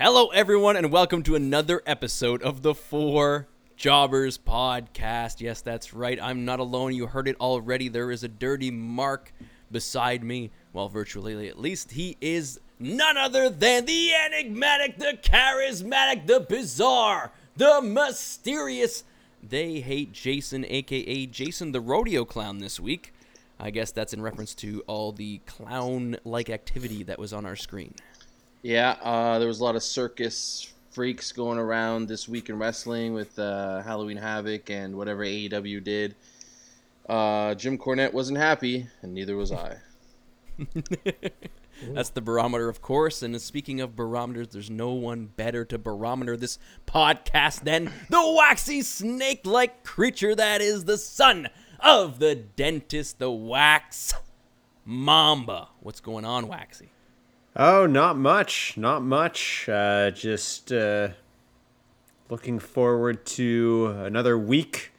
Hello, everyone, and welcome to another episode of the Four Jobbers Podcast. Yes, that's right. I'm not alone. You heard it already. There is a dirty Mark beside me. Well, virtually, at least, he is none other than the enigmatic, the charismatic, the bizarre, the mysterious. They hate Jason, aka Jason the Rodeo Clown, this week. I guess that's in reference to all the clown like activity that was on our screen. Yeah, uh, there was a lot of circus freaks going around this week in wrestling with uh, Halloween Havoc and whatever AEW did. Uh, Jim Cornette wasn't happy, and neither was I. That's the barometer, of course. And speaking of barometers, there's no one better to barometer this podcast than the waxy snake like creature that is the son of the dentist, the wax mamba. What's going on, Waxy? Oh, not much. Not much. Uh, just uh, looking forward to another week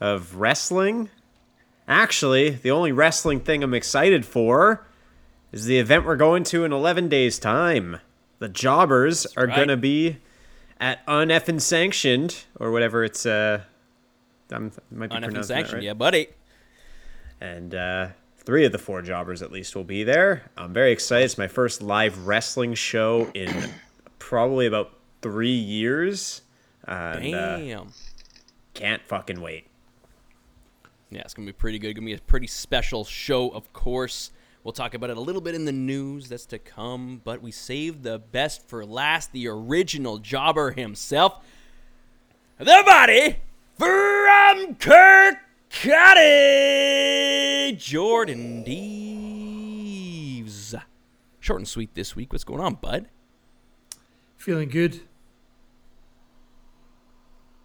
of wrestling. Actually, the only wrestling thing I'm excited for is the event we're going to in 11 days' time. The Jobbers are right. going to be at uneffin sanctioned or whatever it's uh I'm, might be On pronouncing that sanction, right. yeah, buddy. and uh, three of the four jobbers at least will be there. I'm very excited. It's my first live wrestling show in probably about three years. And, uh, Damn. can't fucking wait. Yeah, it's gonna be pretty good. Gonna be a pretty special show, of course. We'll talk about it a little bit in the news that's to come, but we saved the best for last. The original jobber himself, the body from Kirkcaldy, Jordan Deves. Short and sweet this week. What's going on, bud? Feeling good.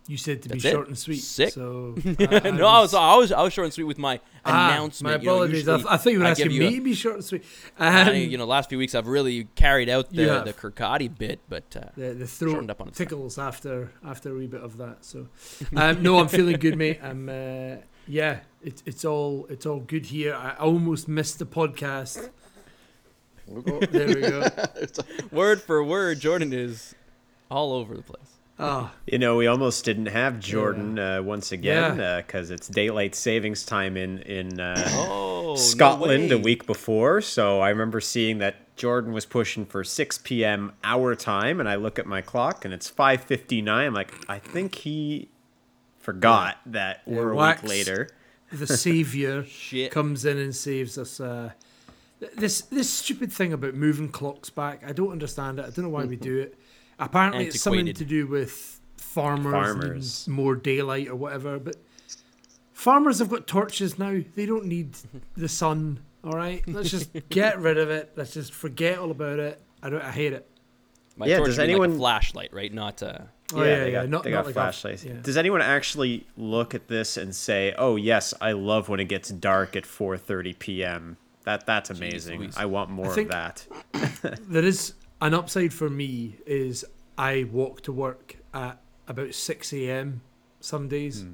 You said to That's be it? short and sweet. Sick. So no, I was, I was I was short and sweet with my Ah, announcement. My You know, apologies. I, I thought you were I asking you me a- to be short and sweet. Um, you know, last few weeks I've really carried out the the Kirkcaldy bit, but uh, the, the throat up on tickles after after a wee bit of that. So, um, no, I'm feeling good, mate. I'm uh, yeah, it's it's all it's all good here. I almost missed the podcast. There we go. word for word, Jordan is all over the place. Oh, You know, we almost didn't have Jordan uh, once again Yeah. because it's daylight savings time in in uh, Oh, no Scotland a week before. So I remember seeing that Jordan was pushing for 6 p.m. our time, and I look at my clock and it's 5:59. I'm like, I think he forgot that we're a wax. week later. the savior Shit. comes in and saves us. Uh, this this stupid thing about moving clocks back, I don't understand it. I don't know why we do it. Apparently, it's something to do with farmers, Farmers. needing more daylight or whatever. But farmers have got torches now. They don't need the sun. All right, let's just get rid of it. Let's just forget all about it. I don't. I hate it. My Yeah, torch does being like anyone- a flashlight, right? Not uh, Oh, yeah, yeah, they yeah, got, not- they not got like a- flashlights. yeah. Does anyone actually look at this and say, "Oh yes, I love when it gets dark at 4:30 p.m." That that's amazing. Louise. I want more think- of that. There is an upside for me is I walk to work at about six a.m. some days, Hmm.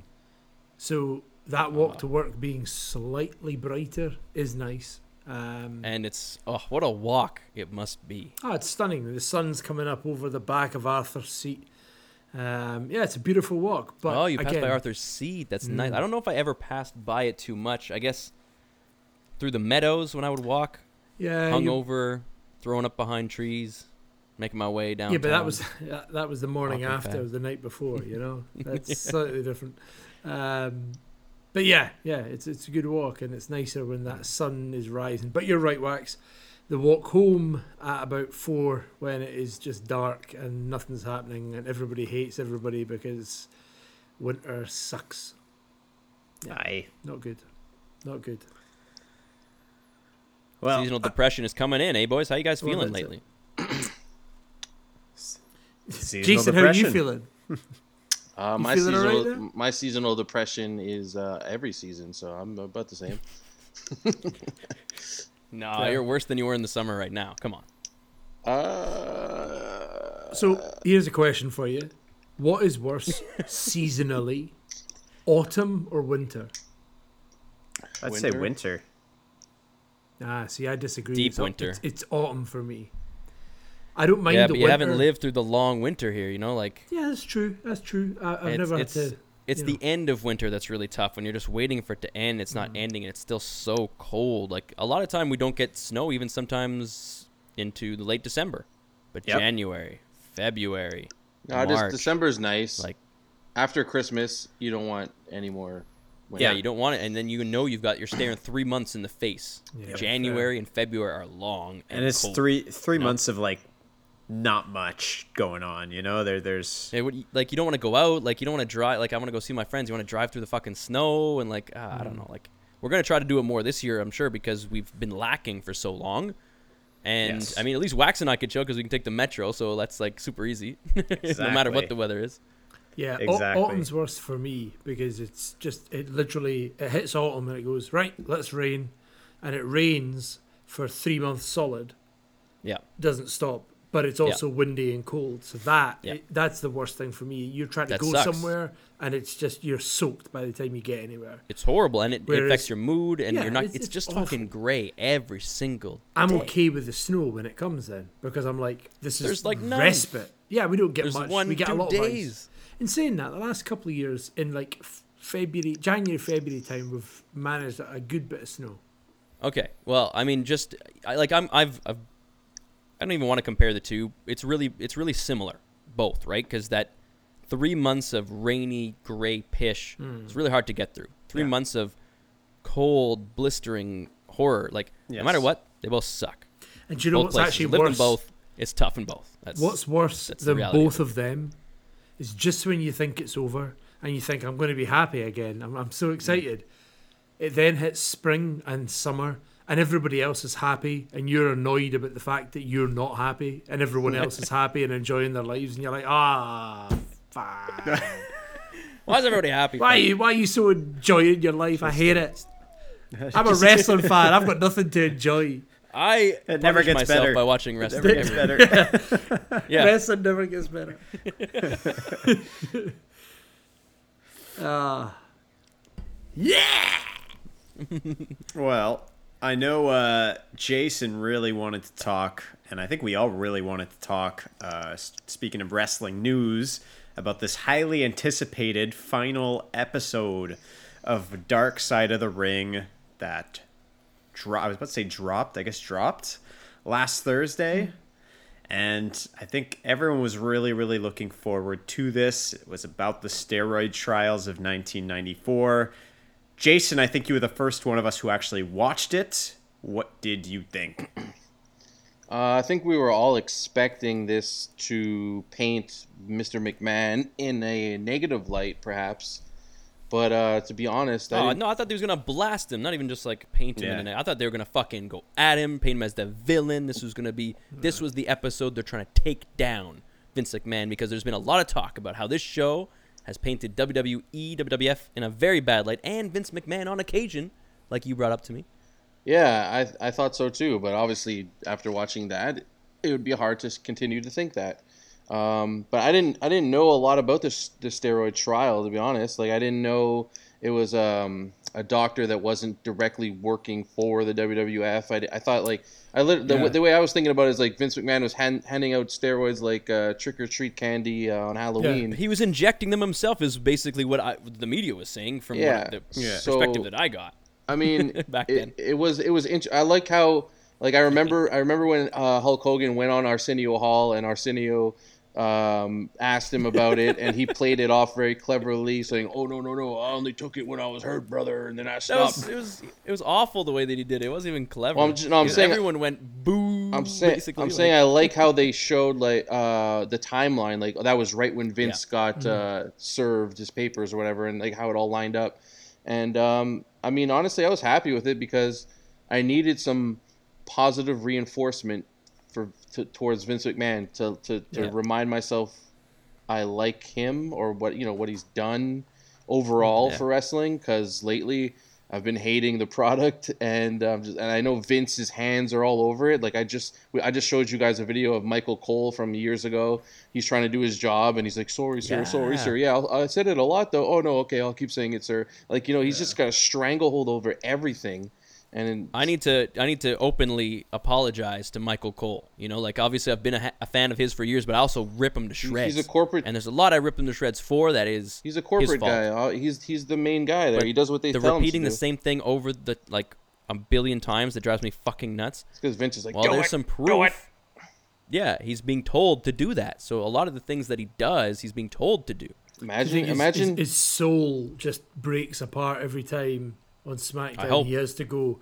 so that walk to work being slightly brighter is nice. Um, and it's oh, what a walk it must be. oh, it's stunning. The sun's coming up over the back of Arthur's seat. Um, yeah, it's a beautiful walk. But oh, you passed again, by Arthur's Seat. That's nice. Mm. I don't know if I ever passed by it too much. I guess through the meadows when I would walk, Yeah, hung you- over, thrown up behind trees, making my way down. yeah, but that was that, was the morning Walking after, the night before. You know, that's slightly different. Um, but yeah, yeah, it's it's a good walk, and it's nicer when that sun is rising. But you're right, Wax. The walk home at about four, when it is just dark and nothing's happening, and everybody hates everybody because winter sucks. Yeah. Aye. Not good. Not good. Well, seasonal depression is coming in, eh, boys? How you guys Well, feeling lately? seasonal Jason, how are you feeling? Uh, You my feeling seasonal there? my seasonal depression is uh, every season, so I'm about the same. No, Yeah. you're worse than you were in the summer right now. Come on. Uh, So here's a question for you: What is worse, seasonally, autumn or winter? I'd say Winter? winter. Ah, see, I disagree. Deep It's au- winter. It's, it's autumn for me. I don't mind yeah, the but you winter. haven't lived through the long winter here. You know, like Yeah, that's true. That's true. I, I've it's never it's, had to. It's you the end of winter that's really tough when you're just waiting for it to end. It's not mm-hmm. ending, and it's still so cold. Like a lot of time we don't get snow, even sometimes into the late December, but Yep. January, February, No, just March, December's nice. like after Christmas, you don't want any more. winter. yeah, you don't want it, and then you know you've got you're staring three months in the face. Yeah, January and February are long, and, and it's cold. three three No. months of like not much going on. You know, there there's It would, like you don't want to go out, like you don't want to drive. Like I want to go see my friends. You want to drive through the fucking snow and like ah, I don't know. Like we're gonna try to do it more this year, I'm sure, because we've been lacking for so long. And Yes. I mean, at least Wax and I could chill because we can take the metro, so that's like super easy, no matter what the weather is. Yeah, au- Exactly. autumn's worse for me because it's just it literally it hits autumn and it goes right. Let's rain, and it rains for three months solid. Yeah, Doesn't stop, but it's Yeah. also windy and cold. So that Yeah. it- that's the worst thing for me. You're trying to That go sucks. somewhere and it's just you're soaked by the time you get anywhere. it's horrible, and it, it affects your mood, and yeah, you're not. it's- It's, it's just awful. fucking gray every single. I'm day. okay with the snow when it comes then because I'm like this is There's, like, none. respite. Yeah, we don't get There's much. one, we get a lot days. of ice. In saying that, the last couple of years in like February, January, February time, we've managed a good bit of snow. Okay. Well, I mean, just I, like I'm, I've, I've, I don't even want to compare the two. It's really, it's really similar, both, right? Because that three months of rainy, gray pish is really hard to get through. Three Yeah. months of cold, blistering horror. Like no matter what, they both suck. And do you know both what's places. actually worse? both. It's tough in both. That's What's worse than both of them is just when you think it's over and you think I'm going to be happy again. I'm, I'm Mm. so excited. It then hits spring and summer, and everybody else is happy, and you're annoyed about the fact that you're not happy, and everyone else is happy and enjoying their lives, and you're like, ah, fuck. why is everybody happy? Why are you why are you so enjoying your life? I hate it. I'm a wrestling fan. I've got nothing to enjoy. I It never punish gets myself better. by watching It wrestling. never gets better. Yeah. Wrestling never gets better. Ah. Well, I know uh, Jason really wanted to talk, and I think we all really wanted to talk. Uh, speaking of wrestling news, about this highly anticipated final episode of Dark Side of the Ring that dro- I was about to say dropped. I guess dropped last Thursday. And I think everyone was really, really looking forward to this. It was about the steroid trials of 1994. Jason, I think you were the first one of us who actually watched it. What did you think? Uh, I think we were all expecting this to paint Mr. McMahon in a negative light, perhaps. But uh, to be honest, I Oh no! I thought they was gonna blast him, not even just like paint him. Yeah. In it. I thought they were gonna fucking go at him, paint him as the villain. This was gonna be. This was the episode they're trying to take down Vince McMahon because there's been a lot of talk about how this show has painted WWE, WWF in a very bad light, and Vince McMahon on occasion, like you brought up to me. Yeah, I I thought so too, but obviously after watching that, it would be hard to continue to think that. Um, but I didn't I didn't know a lot about this the steroid trial to be honest. Like I didn't know it was um, a doctor that wasn't directly working for the WWF. I, I thought like I lit, the, Yeah. the way I was thinking about it is like Vince McMahon was hand, handing out steroids like uh, trick or treat candy uh, on Halloween. He was injecting them himself, is basically what I, the media was saying from Yeah. what, the Yeah. perspective So- that I got. I mean, Back it, then. it was it was. Int- I like how like I remember I remember when uh, Hulk Hogan went on Arsenio Hall and Arsenio um, asked him about it and he played it off very cleverly, saying, "Oh no no no, I only took it when I was hurt, brother, and then I stopped." was, it was it was awful the way that he did it. It wasn't even clever. Well, I'm just- no, I'm saying- everyone went boo. I'm saying basically, I'm like- saying I like how they showed like uh, the timeline. Like that was right when Vince got uh, served his papers or whatever, and like how it all lined up. And um, I mean, honestly, I was happy with it because I needed some positive reinforcement for to, towards Vince McMahon to to, to Yeah. remind myself I like him or what you know what he's done overall Yeah. for wrestling. Because lately I've been hating the product, and um, just, and I know Vince's hands are all over it. Like I just we- I just showed you guys a video of Michael Cole from years ago. He's trying to do his job, and he's like, "Sorry, sir, sorry, sir. Yeah, I said it a lot though. Oh no, okay, I'll keep saying it, sir." Like you know, he's just got a stranglehold over everything. And I need to I need to openly apologize to Michael Cole. You know, like obviously I've been a, ha- a fan of his for years, but I also rip him to shreds. he's a corporate- and there's a lot I rip him to shreds for. That is he's a his corporate fault. guy. Uh, He's he's the main guy there. But he does what they the tell repeating him to the do. same thing over the like a billion times that drives me fucking nuts. because Vince is like, Well, "Do there's it, some do it." proof. Yeah, he's being told to do that. So a lot of the things that he does, he's being told to do. Do Imagine, his, imagine. his, his soul just breaks apart every time on SmackDown. hope. He has to go.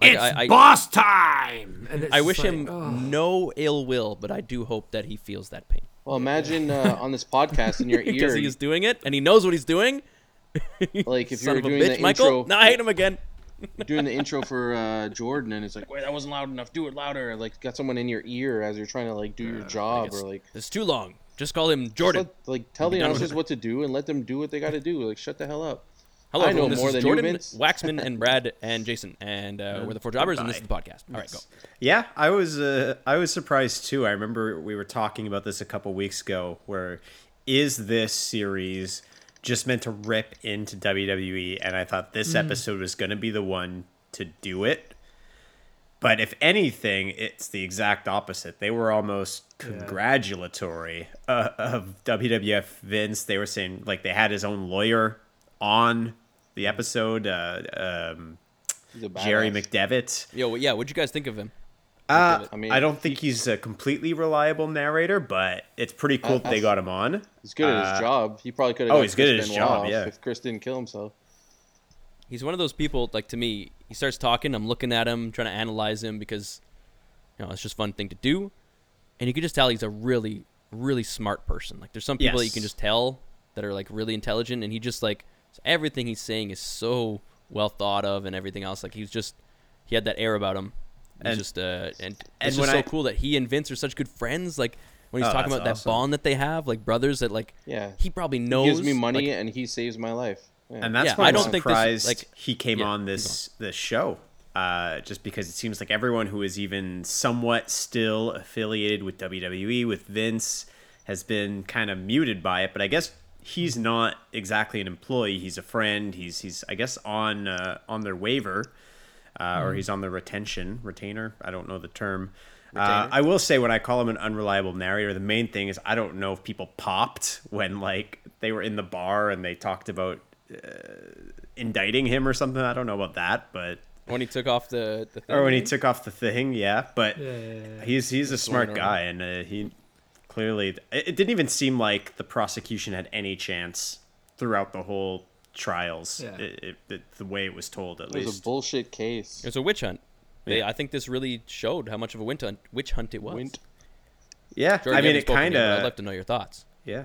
It's I- I- boss time. And it's I wish like, him oh. no ill will, but I do hope that he feels that pain well, imagine uh, on this podcast in your because ear, he is doing it and he knows what he's doing. like if you're of a doing bitch, the Michael. intro, No, I hate him again. doing the intro for uh, Jordan, and it's like, wait, that wasn't loud enough. Do it louder. Like, got someone in your ear as you're trying to like do your job, or like, It's too long. Just call him Jordan. let- like tell the announcers what to do and let them do what they got to do. Like, shut the hell up. Hello, I know everyone. This more is than you, Jordan, Vince. Waxman, and Brad, and Jason, and uh, we're the Four Jobbers, and this is the podcast. All right, go. Yeah, I was uh, I was surprised too. I remember we were talking about this a couple weeks ago. Where is this series just meant to rip into WWE? And I thought this episode was going to be the one to do it. But if anything, it's the exact opposite. They were almost congratulatory uh, of WWF Vince. They were saying like they had his own lawyer on the episode, uh, um, He's a Jerry badass. McDevitt. Yo, yeah, what'd you guys think of him? Uh, I mean, I don't think he's a completely reliable narrator, but it's pretty cool that they got him on. He's good at Uh, his job. He probably could have. oh, he's good at his job, yeah. If Chris didn't kill himself. He's one of those people, like to me, he starts talking, I'm looking at him, trying to analyze him because, you know, it's just a fun thing to do. And you can just tell he's a really, really smart person. Like there's some people that you can just tell that are like really intelligent, and he just like everything he's saying is so well thought of and everything else. Like he's just he had that air about him. He's And- just uh, and and it's just so I- cool that he and Vince are such good friends. Like when he's Oh, talking that's about that bond that they have, like brothers that like Yeah. he probably He knows. gives me money like, and he saves my life. Yeah. And that's Yeah, why I I'm don't think this- surprised like- he came yeah, on keep this this show. Uh, just because it seems like everyone who is even somewhat still affiliated with WWE with Vince has been kind of muted by it. But I guess he's not exactly an employee. He's a friend. He's he's I guess on uh, on their waiver, uh, or he's on the retention retainer. I don't know the term. Uh, I will say when I call him an unreliable narrator, the main thing is I don't know if people popped when like they were in the bar and they talked about indicting him or something. I don't know about that, but when he took off the, the thing, or when he took off the thing, yeah. But Yeah. he's he's a smart guy, and uh, he clearly it, it didn't even seem like the prosecution had any chance throughout the whole trials. Yeah. It, it, it- the way it was told, at least. it was a bullshit case. It was a witch hunt. They, Yeah. I think this really showed how much of a witch hunt, witch hunt it was. Wint. yeah, Jordan, I you mean, haven't it spoken kind yet, but I'd love to know your thoughts. yeah.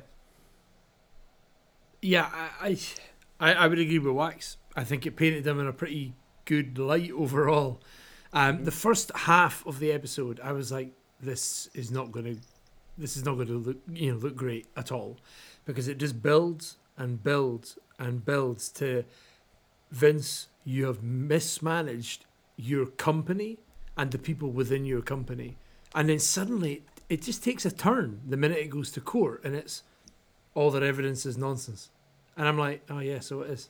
Yeah, I, I, I would agree with Wax. I think it painted them in a pretty good light overall. Um, the first half of the episode, I was like, "This is not going to, this is not going to look, you know, look great at all," because it just builds and builds and builds to Vince. You have mismanaged your company and the people within your company, and then suddenly it just takes a turn the minute it goes to court, and it's all their evidence is nonsense. And I'm like, oh yeah, so it is.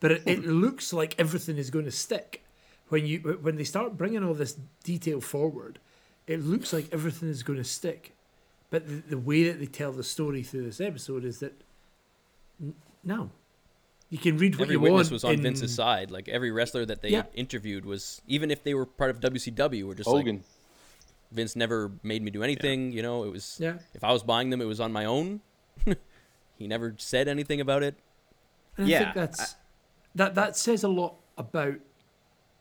But it, it looks like everything is going to stick when you when they start bringing all this detail forward. It looks like everything is going to stick, but the, the way that they tell the story through this episode is that n- no, you can read what Every you witness want. was on in- Vince's side. Like every wrestler that they Yeah. interviewed was, even if they were part of WCW, were just Hogan. like Vince never made me do anything. You know, it was Yeah, if I was buying them, it was on my own. he never said anything about it. and I Yeah, think that's that that says a lot about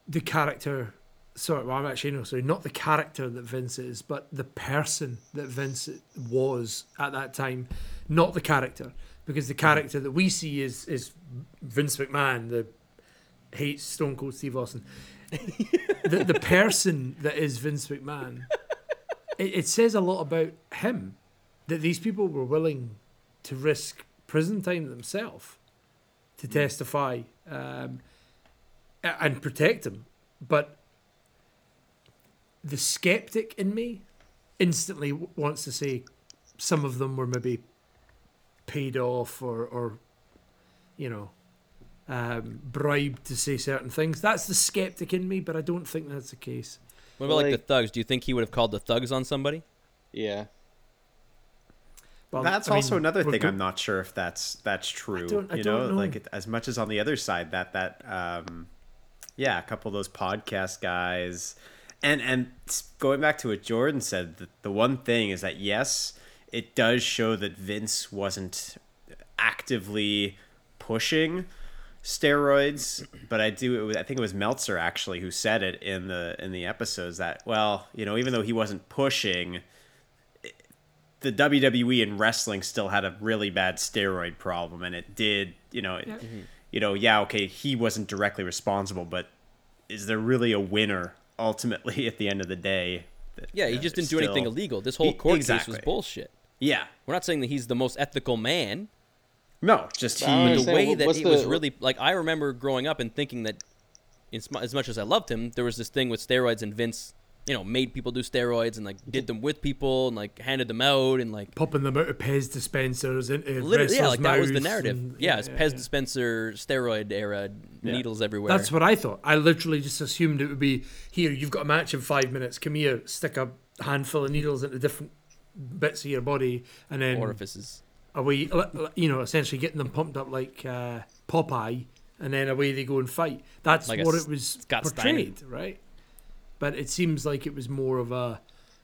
the character. Sorry, well, I'm actually no, sorry, not the character that Vince is, but the person that Vince was at that time, not the character, because the character that we see is is Vince McMahon, the hates Stone Cold Steve Austin. the the person that is Vince McMahon, it, it says a lot about him that these people were willing to risk prison time themselves to testify um, and protect him. But the skeptic in me instantly wants to say some of them were maybe paid off or, or you know, um, bribed to say certain things. That's the skeptic in me, but I don't think that's the case. What about like, Like- the thugs? Do you think he would have called the thugs on somebody? Yeah. Well, That's I also mean, another thing. go- I'm not sure if that's that's true. don't- I you don't know, know. like it, as much as on the other side that that um, yeah, a couple of those podcast guys, and and going back to what Jordan said, the, the one thing is that yes, it does show that Vince wasn't actively pushing steroids but i do it was, i think it was meltzer actually who said it in the in the episodes that well you know even though he wasn't pushing the WWE and wrestling still had a really bad steroid problem, and it did, you know, it, you know, yeah, okay, he wasn't directly responsible, but is there really a winner ultimately at the end of the day? that- Yeah, he just didn't do anything illegal. This whole court case exactly. was bullshit. Yeah, We're not saying that he's the most ethical man, no, just he. But the way that what's he was really like, I remember growing up and thinking that, as much as I loved him, there was this thing with steroids, and Vince, you know, made people do steroids and like did them with people and like handed them out and like popping them out of Pez dispensers into literally, yeah, like that was the narrative. and- yeah, it's yeah, Pez yeah. dispenser steroid era, Yeah. needles everywhere. That's what I thought. I literally just assumed it would be here. You've got a match in five minutes. Come here, stick a handful of needles into different bits of your body, and then orifices. away. You know, essentially getting them pumped up like uh, Popeye, and then away they go and fight. That's Like what S- it was Scott Steiner. portrayed, right? But it seems like it was more of a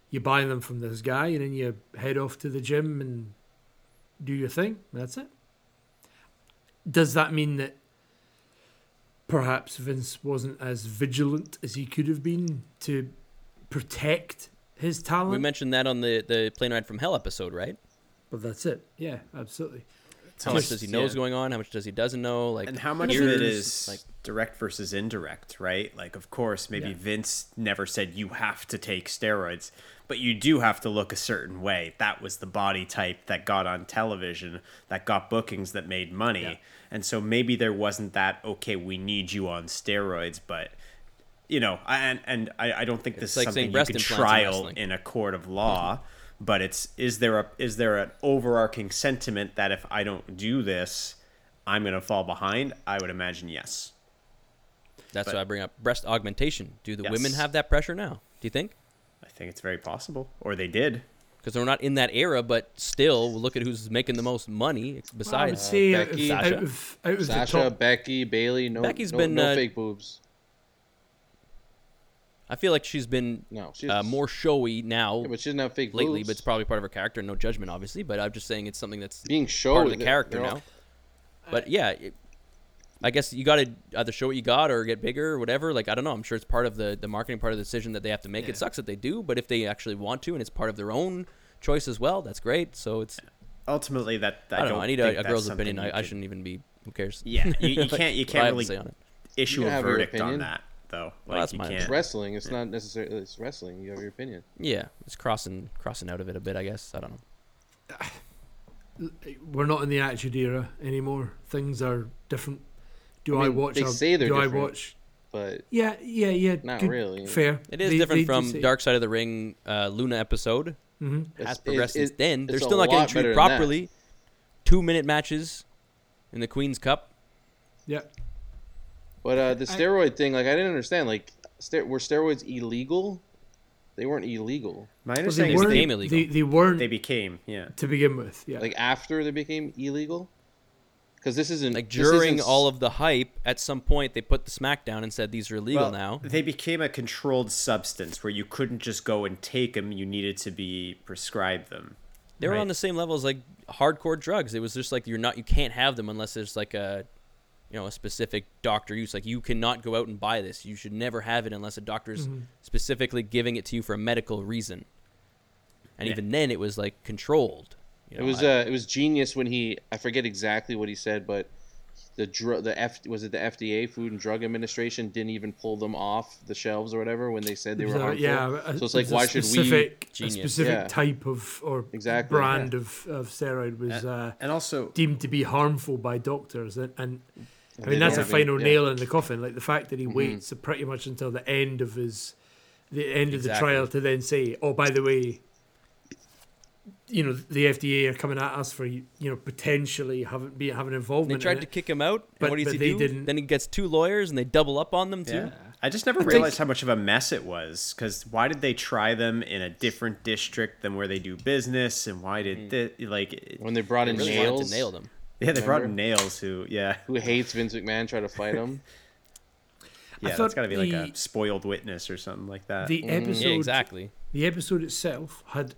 you buy them from this guy, and then you head off to the gym and do your thing. That's it. Does that mean that perhaps Vince wasn't as vigilant as he could have been to protect his talent? We mentioned that on the the plane ride from hell episode, right? but that's it. Yeah, absolutely. How much does he know is going on? How much does he doesn't know? Like, and how much of it is like direct versus indirect, right? Like, of course, maybe Yeah. Vince never said you have to take steroids, but you do have to look a certain way. That was the body type that got on television, that got bookings, that made money. Yeah. And so maybe there wasn't that, okay, we need you on steroids, but. You know, I- and and I, I don't think this It's is like something you breast can in trial in a court of law. But it's is there a is there an overarching sentiment that if I don't do this, I'm gonna fall behind? I would imagine yes. That's but- why I bring up breast augmentation. Do the women have that pressure now? Do you think? I think it's very possible, or they did. Because they're not in that era, but still, look at who's making the most money I would besides. say out of, Becky. out Sasha. of, out of the Sasha, Becky, Bayley, no, Becky's no, been, no uh, fake boobs. I feel like she's been No, she's uh, more showy now Yeah, but she doesn't have fake lately, boobs. but it's probably part of her character. No judgment, obviously, but I'm just saying it's something that's being showy. part of the character they're all- now. But yeah, it, I guess you got to either show what you got or get bigger or whatever. Like I don't know. I'm sure it's part of the the marketing part of the decision that they have to make. Yeah. It sucks that they do, but if they actually want to and it's part of their own choice as well, that's great. So it's Ultimately, that I, don't know. don't I need a, a girl's opinion. you I, I shouldn't even be. Who cares? Yeah, you, you can't you what I can't really say on it. issue You a can have your verdict on that though. Well, Like that's you my can't. It's wrestling. It's not necessarily. It's wrestling. You have your opinion. Yeah, it's crossing crossing out of it a bit. I guess I don't know. we're not in the Attitude Era anymore. Things are different. Do I I, watch? they a- say they're do I watch? But Yeah, yeah, yeah. Not good, really. Fair. It is They- different they from say- Dark Side of the Ring uh, Luna episode. Mhm. Has progressed it- since then. They're still not getting treated properly. Two minute matches in the Queen's Cup. Yeah. but uh, the I- steroid thing, like I didn't understand. Like, ster- were steroids illegal? They weren't illegal. My Well, they understanding weren't- is became illegal. They, they weren't they became yeah. to begin with. Yeah. Like after they became illegal. Because this isn't Like during isn't all of the hype, at some point they put the smackdown and said these are illegal Well, now. They became a controlled substance where you couldn't just go and take them; you needed to be prescribed them. They were right. on the same level as like hardcore drugs. It was just like you're not you can't have them unless there's like a you know a specific doctor use. Like you cannot go out and buy this. You should never have it unless a doctor's Mhm. specifically giving it to you for a medical reason. And Yeah. even then, it was like controlled. You It was I- uh, it was genius when he I forget exactly what he said, but the dr- the F was it the FDA Food and Drug Administration didn't even pull them off the shelves or whatever when they said they were was a- harmful. yeah. a- So it's it like, was a why should we- specific, A specific Yeah. type of or Exactly, brand of, of steroid was uh, And also, deemed to be harmful by doctors, and, and I mean that's a don't final yeah. nail in the coffin. Like the fact that he Mhm. waits pretty much until the end of his, the end of the trial to then say, "Oh, by the way, you know the FDA are coming at us for you know potentially having be having They tried in to it. kick him out. and But- what does but he they do? didn't- Then he gets two lawyers and they double up on them too. Yeah. I just never think- realized how much of a mess it was. Because why did they try them in a different district than where they do business? And why did hmm. they, like, When they brought They in really Nailz, to nail them. yeah, they brought in Nailz who, yeah. who hates Vince McMahon, try to fight him. Yeah, thought that's got to be like a spoiled witness or something like that. the mm, episode. Yeah, exactly. The episode itself had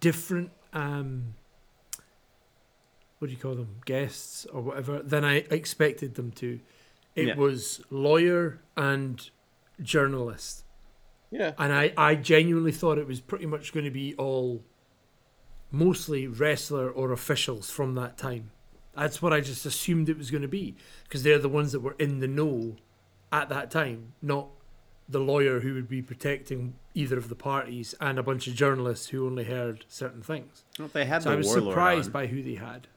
different um what do you call them guests or whatever than I expected them to. It Yeah. was lawyer and journalist. Yeah, and I, I genuinely thought it was pretty much going to be all mostly wrestler or officials from that time. That's what I just assumed it was going to be because they're the ones that were in the know at that time, not the lawyer who would be protecting either of the parties and a bunch of journalists who only heard certain things. Well, they had So the I was surprised on. by who they had.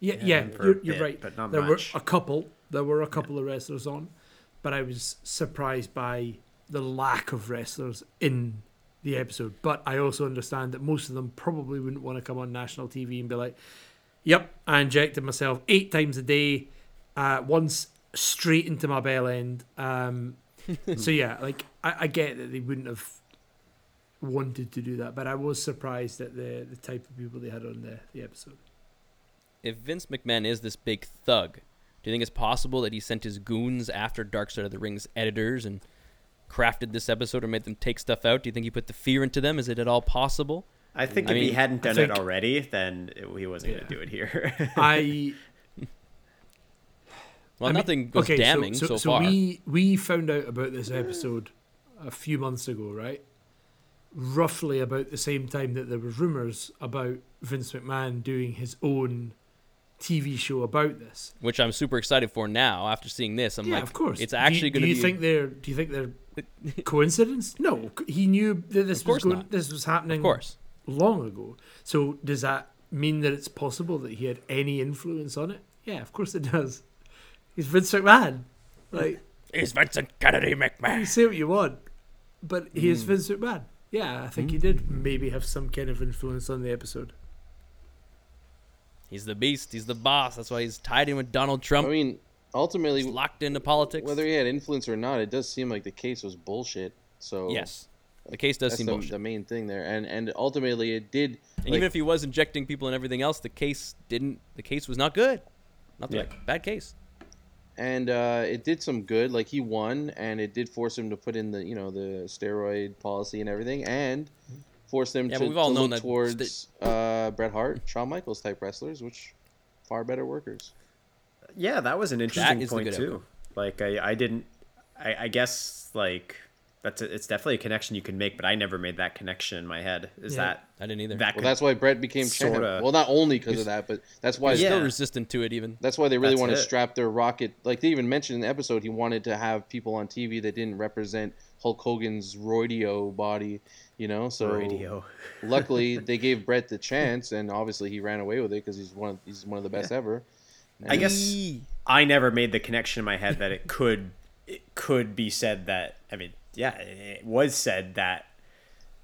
Yeah, Yeah, yeah, you're, you're bit, right. but not there much. were a couple. There were a couple of wrestlers on, but I was surprised by the lack of wrestlers in the episode. But I also understand that most of them probably wouldn't want to come on national TV and be like, "Yep, I injected myself eight times a day, uh, once straight into my bell end." Um, so yeah, like I, I get that they wouldn't have wanted to do that, but I was surprised at the the type of people they had on the the episode. If Vince McMahon is this big thug, do you think it's possible that he sent his goons after Dark Side of the Ring's editors and crafted this episode or made them take stuff out? Do you think he put the fear into them? Is it at all possible? I think I if he hadn't done think- it already, then it, he wasn't going to do it here. I Well, I mean, nothing was okay, so- damning so, so, so, far. we we found out about this episode a few months ago, right? Roughly about the same time that there was rumors about Vince McMahon doing his own TV show about this. which I'm super excited for now after seeing this. I'm yeah, like, of course. it's Do you- actually do going to you be. think they're? Do you think they're coincidence? No, he knew that this was going. not. This was happening. of course. long ago. So does that mean that it's possible that he had any influence on it? Yeah, of course it does. He's Vince McMahon. Like he's Vincent Kennedy McMahon. you McMahon? say what you want, but he Hmm. is Vince McMahon. Yeah, I think he did maybe have some kind of influence on the episode. He's the beast. He's the boss. That's why he's tied in with Donald Trump. I mean, ultimately, he's locked into politics. whether he had influence or not, it does seem like the case was bullshit. So yes, the case does that's seem the, bullshit. the main thing there, and and ultimately it did. And like, even if he was injecting people and everything else, the case didn't. The case was not good. Not the Yeah. right, bad case. And uh, it did some good. Like he won, and it did force him to put in the you know the steroid policy and everything, and force them Yeah, to, but we've all to known look that towards uh, Bret Hart, Shawn Michaels type wrestlers, which far better workers. yeah, that was an interesting point good too. Like I, I didn't, I, I guess like that's a, it's definitely a connection you can make, but I never made that connection in my head. Is Yeah. that I didn't either. that? Well, that's why Bret became champ. sorta- Well, not only because of that, but that's why He's Yeah. still resistant to it, even. That's why they really That's want to strap their rocket. Like they even mentioned in the episode, he wanted to have people on TV that didn't represent Hulk Hogan's roidio body, you know. So radio. luckily they gave Bret the chance, and obviously he ran away with it because he's one of, he's one of the best ever. I guess I never made the connection in my head that it could it could be said that I mean, yeah, it was said that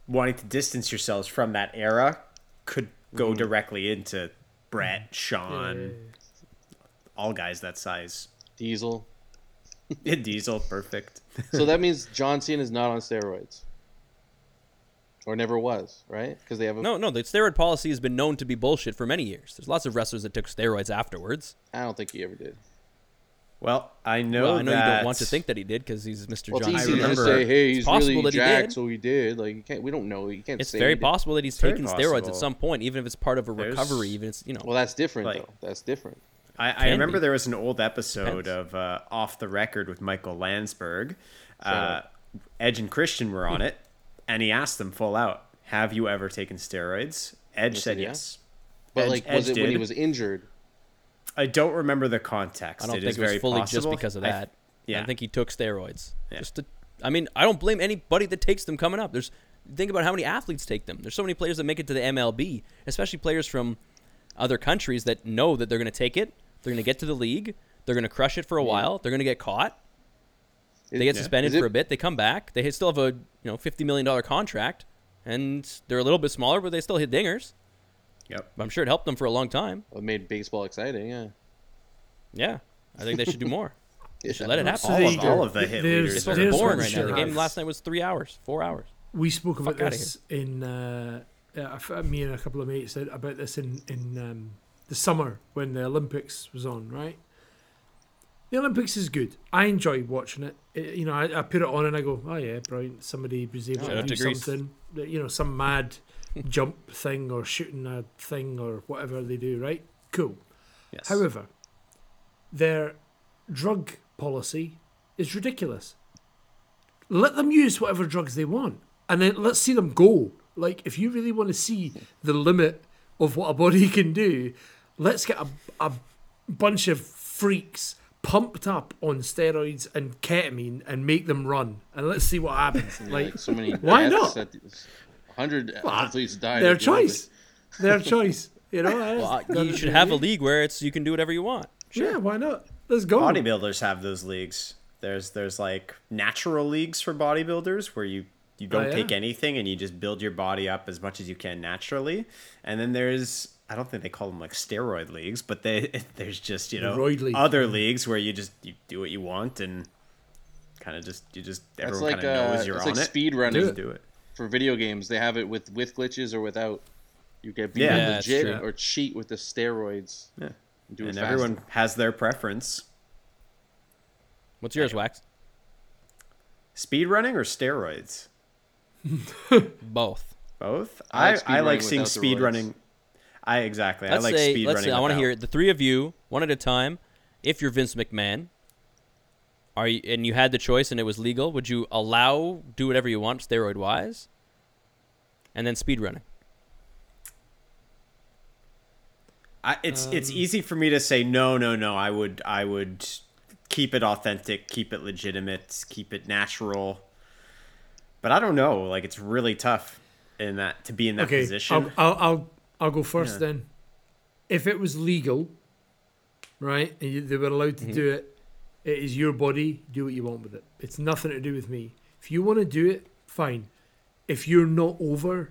wanting to distance yourselves from that era could go Mm-hmm. directly into Bret, Shawn, all guys that size. Diesel. Diesel, perfect. So that means John Cena is not on steroids, or never was, right? Because they have a. No, no, the steroid policy has been known to be bullshit for many years. There's lots of wrestlers that took steroids afterwards. I don't think he ever did. Well, I know well, I know you that don't want to think that he did because he's Mr. Well, John it's I easy to remember- say, "Hey, It's he's possible really that he jacked, did. so he did." Like you can't. We don't know. You can't. It's say very possible that he's very taken steroids at some point, even if it's part of a There's- recovery. Even if it's you know. Well, that's different Like- though. That's different. I, I remember be. there was an old episode Depends. of uh, Off the Record with Michael Landsberg. Uh. Edge and Christian were on it, and he asked them full out, "Have you ever taken steroids?" Edge They said said yeah. yes. But Edge- like, was Edge it when he was injured? I don't remember the context. I don't It think is it was very fully possible. just because of I- that. yeah. I think he took steroids. Yeah. Just to, I mean, I don't blame anybody that takes them coming up. There's think about how many athletes take them. There's so many players that make it to the MLB, especially players from other countries that know that they're going to take it. They're going to get to the league. They're going to crush it for a while. They're going to get caught. They get suspended is it- for a bit. They come back. They still have a you know fifty million dollar contract. and they're a little bit smaller, but they still hit dingers. Yep. I'm sure it helped them for a long time. It made baseball exciting. Yeah. Yeah, I think they should do more. They should let it happen. So All of- all of the hit There's- leaders It's are supposed to be there's boring right now. The should game last night was three hours, four hours. We spoke about Fuck this in uh, uh, me and a couple of mates said about this in in um, the summer when the Olympics was on. Right, the Olympics is good. I enjoy watching it. It- you know, I, I put it on and I go, oh yeah, brilliant. Somebody was able Shout to do to something. You know, some mad jump thing or shooting a thing or whatever they do. Right, cool. Yes. However, their drug policy is ridiculous. Let them use whatever drugs they want, and then let's see them go. Like, if you really want to see the limit of what a body can do, let's get a, a bunch of freaks pumped up on steroids and ketamine and make them run, and let's see what happens. Yeah, like, like so many. why deaths not? At these, Hundred Well, athletes died. their at the Olympics. choice, their choice. You know, Well, uh, you should have a league where it's you can do whatever you want. Yeah, why not? Let's go. bodybuilders have those leagues. There's there's like natural leagues for bodybuilders where you you don't Oh, yeah? take anything and you just build your body up as much as you can naturally. And then there's I don't think they call them like steroid leagues, but they there's just you know Roid leagues. other leagues where you just you do what you want and kind of just you just everyone like kind of uh, knows you're it's on like it. speed Do running it. Do it. For video games. They have it with with glitches or without. You get beat Yeah, yeah, legit or cheat with the steroids. Yeah. Do it And faster. everyone has their preference. What's yours, Wax? Speed running or steroids? Both. Both. I I, like I like seeing speed running. I exactly. Let's I like say, speed let's running. say, I want to hear it. The three of you, one at a time. If you're Vince McMahon, are you, and you had the choice and it was legal, would you allow do whatever you want steroid wise, and then speed running? I, it's it's Um, easy for me to say no, no, no. I would I would keep it authentic, keep it legitimate, keep it natural. But I don't know. Like it's really tough in that to be in that okay, position. I'll, I'll I'll I'll go first Yeah. then. If it was legal, right, and you, they were allowed to do it, it is your body. Do what you want with it. It's nothing to do with me. If you want to do it, fine. If you're not over,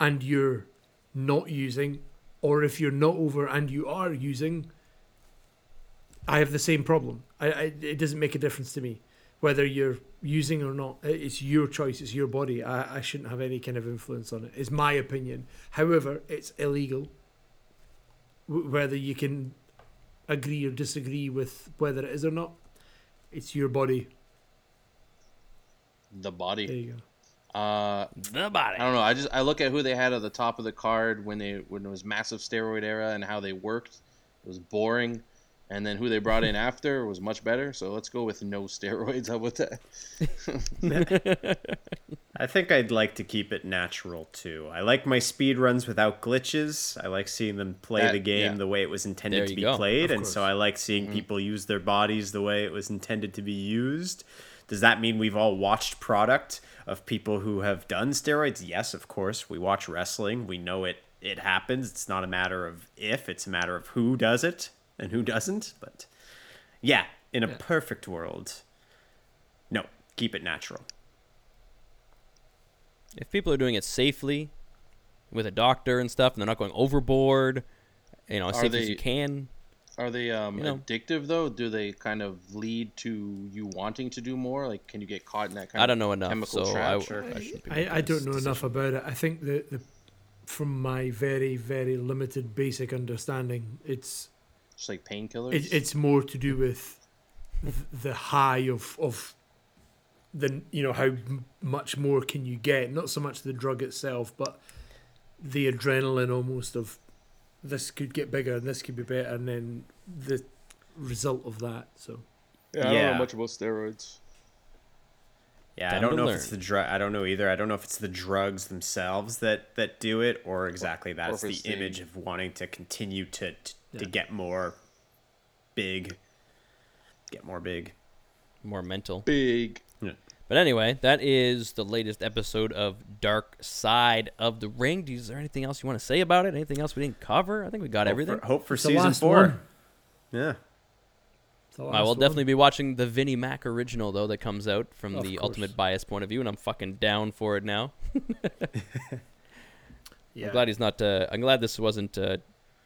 and you're not using, or if you're not over and you are using, I have the same problem. I, I it doesn't make a difference to me whether you're using or not. It's your choice. It's your body. I, I shouldn't have any kind of influence on it. it. Is my opinion. However, it's illegal. Whether you can agree or disagree with whether it is or not, it's your body. the There body. you go. Uh, The body. I don't know. I just I look at who they had at the top of the card when they when it was massive steroid era and how they worked. It was boring, and then who they brought in after was much better. So let's go with no steroids. How about that? I think I'd like to keep it natural too. I like my speed runs without glitches. I like seeing them play That- the game yeah. the way it was intended There to be go. played, Of and so. I like seeing mm-hmm. people use their bodies the way it was intended to be used. Does that mean we've all watched product of people who have done steroids? Yes, of course. We watch wrestling. We know it it happens. It's not a matter of if, it's a matter of who does it and who doesn't. But yeah, in a perfect world, no, keep it natural. If people are doing it safely, with a doctor and stuff, and they're not going overboard, you know, as Are safe as you can. Are they um, You know. addictive though? Do they kind of lead to you wanting to do more? Like, can you get caught in that kind I of don't know enough, chemical so trap? I, Sure. I, shouldn't be I, I don't this know enough about it. I think that the, from my very very limited basic understanding, it's Just like painkillers. it, it's more to do with the high of of the you know how much more can you get not so much the drug itself but the adrenaline almost of this could get bigger and this could be better and then the result of that so yeah, I don't know much about steroids. Yeah, I don't know learn. if it's the drug. I don't know either. I don't know if it's the drugs themselves that that do it, or exactly that. or the it's the- image of wanting to continue to to, to get more big, get more big. More mental. Big. But anyway, that is the latest episode of Dark Side of the Ring. Is there anything else you want to say about it? Anything else we didn't cover? I think we got Hope everything. For, hope for It's season four. one. Yeah, I will one. definitely be watching the Vinnie Mac original though that comes out from Of the course. Ultimate Bias point of view, and I'm fucking down for it now. Yeah. I'm glad he's not. Uh, I'm glad this wasn't. Uh,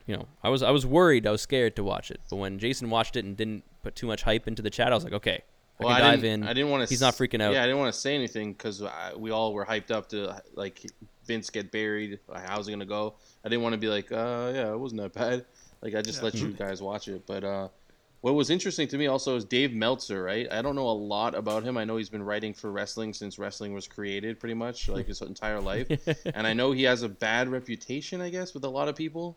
you know, I was I was worried. I was scared to watch it, but when Jason watched it and didn't put too much hype into the chat, I was like, okay, I Well, can I dive didn't, in. I didn't want to. He's not freaking out. Yeah, I didn't want to say anything because we all were hyped up to like Vince get buried. Like, how's it gonna go? I didn't want to be like, uh, yeah, it wasn't that bad. Like I just let you guys watch it. But uh, what was interesting to me also is Dave Meltzer. Right? I don't know a lot about him. I know he's been writing for wrestling since wrestling was created, pretty much like his entire life. and I know he has a bad reputation, I guess, with a lot of people.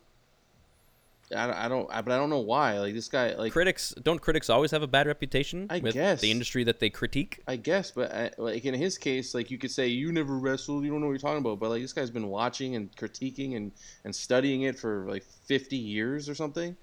I, I don't, I, but I don't know why. Like this guy, like critics don't critics always have a bad reputation I with guess. the industry that they critique? I guess, but I, like in his case, like you could say you never wrestled, you don't know what you're talking about. But like this guy's been watching and critiquing and and studying it for like 50 years or something.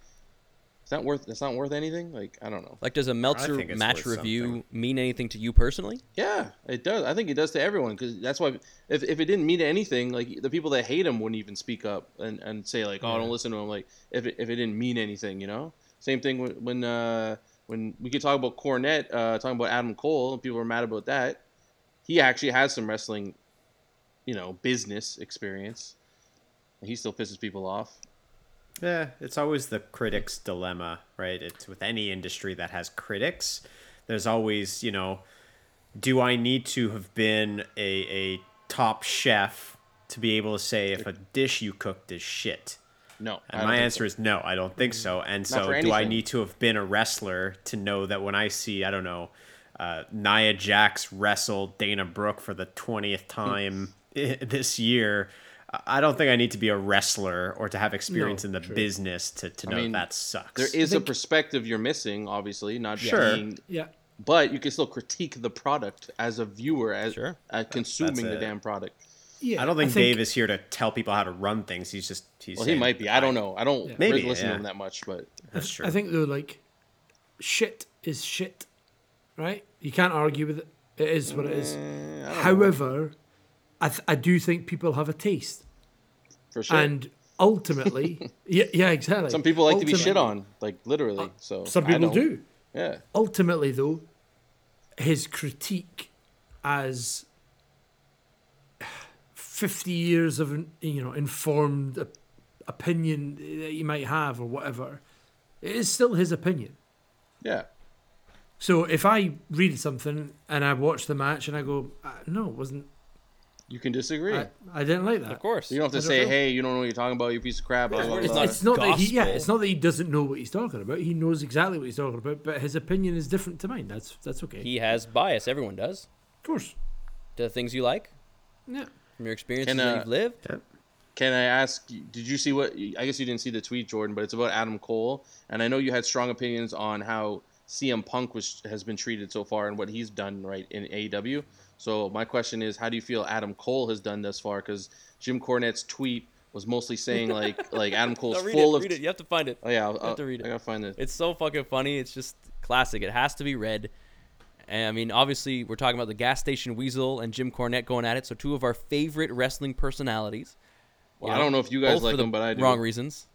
It's not worth. That's not worth anything. Like I don't know. Like, does a Meltzer match review something. mean anything to you personally? Yeah, it does. I think it does to everyone because that's why if, if it didn't mean anything, like the people that hate him wouldn't even speak up and, and say like, oh, don't listen to him. Like if it, if it didn't mean anything, you know. Same thing when when uh, when we could talk about Cornette, uh, talking about Adam Cole, and people are mad about that. He actually has some wrestling, you know, business experience. And he still pisses people off. Yeah, it's always the critic's dilemma, right? It's with any industry that has critics. There's always, you know, do I need to have been a, a top chef to be able to say if a dish you cooked is shit? No, And my answer so. is no, I don't think so. And so, do I need to have been a wrestler to know that when I see, I don't know, uh, Nia Jax wrestle Dana Brooke for the 20th time this year? I- I don't think I need to be a wrestler or to have experience No, in the true. business to, to know mean, that sucks. There is a perspective you're missing, obviously, not Sure. being Yeah. but you can still critique the product as a viewer as Sure. Uh, at consuming the damn product Yeah. I don't think, Dave is here to tell people how to run things. He's just he's. well he might be i don't know i don't Maybe, really listen yeah. to him that much but That's true. I think though, like, shit is shit, right? You can't argue with it. It is what it is. Eh, However, I th- I do think people have a taste, for sure and ultimately, yeah, yeah, exactly. some people like to be shit on like literally so Uh, Some people don't. yeah Ultimately, though, his critique as fifty years of you know informed opinion that he might have or whatever, it is still his opinion. yeah So if I read something and I watch the match and I go, uh, no, it wasn't. You can disagree I, I didn't like that. Of course. you don't have to say know. hey you don't know what you're talking about you piece of crap blah, blah, It's not- It's not that he, yeah, it's not that he doesn't know what he's talking about. He knows exactly what he's talking about, but his opinion is different to mine. That's that's okay. He has bias. Everyone does. of course. To the things you like Yeah. from your experiences Can, that uh, you've lived. Can I ask? Did you see what? I guess you didn't see the tweet, Jordan, but it's about Adam Cole, and I know you had strong opinions on how CM Punk was has been treated so far and what he's done right in AEW. So my question is, how do you feel Adam Cole has done thus far? Because Jim Cornette's tweet was mostly saying like like Adam Cole's No, full it. of. Read it. You have to find it. Oh yeah, I'll, have to read it. I gotta find it. It's so fucking funny. It's just classic. It has to be read. And I mean, obviously, we're talking about the gas station Weasel and Jim Cornette going at it. So two of our favorite wrestling personalities. Well, I don't know if you guys like for the him, but I do. Wrong reasons.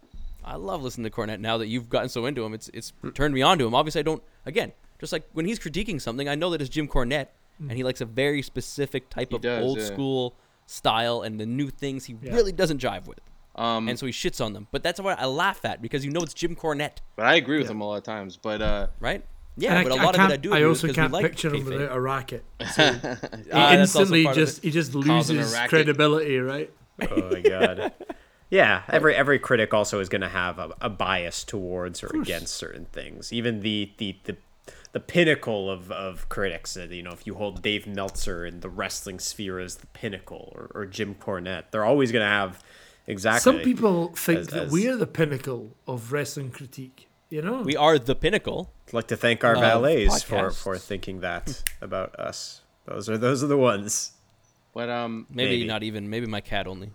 I love listening to Cornette now that you've gotten so into him. It's it's turned me on to him. Obviously, I don't. Again, just like when he's critiquing something, I know that it's Jim Cornette, and he likes a very specific type He of does, old yeah. school style, and the new things he Yeah. really doesn't jive with. Um, And so he shits on them. But that's what I laugh at because you know it's Jim Cornette, but I agree with Yeah. him a lot of times. But uh, right? Yeah, And but a I, lot I of it I do. I agree with also 'cause we can't like picture him kayfabe. without a racket. Ah, he that's instantly just he just loses credibility, right? Oh my god. Yeah, every every critic also is going to have a, a bias towards or against certain things. Even the the the, the pinnacle of, of critics, uh, you know, if you hold Dave Meltzer in the wrestling sphere as the pinnacle, or, or Jim Cornette, they're always going to have exactly. Some people think As- that as- we're the pinnacle of wrestling critique. You know, We are the pinnacle. I'd like to thank our valets for, for thinking that about us. Those are those are the ones. but um, Maybe, Maybe. not even. Maybe my cat only.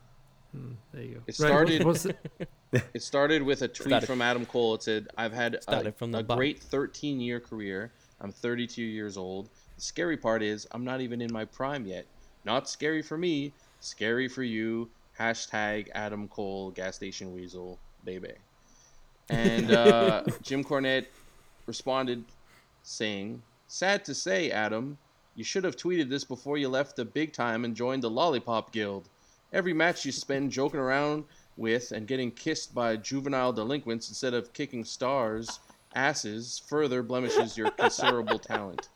There you go. It started- what's it? It started with a tweet Started. from Adam Cole. It said, "I've had a, from the a great 13-year career. I'm 32 years old. The scary part is I'm not even in my prime yet. Not scary for me. Scary for you. Hashtag Adam Cole gas station weasel baby." And uh, Jim Cornette responded saying, Sad to say, Adam, you should have tweeted this before you left the big time and joined the Lollipop Guild. Every match you spend joking around with and getting kissed by juvenile delinquents instead of kicking stars' asses further blemishes your considerable talent.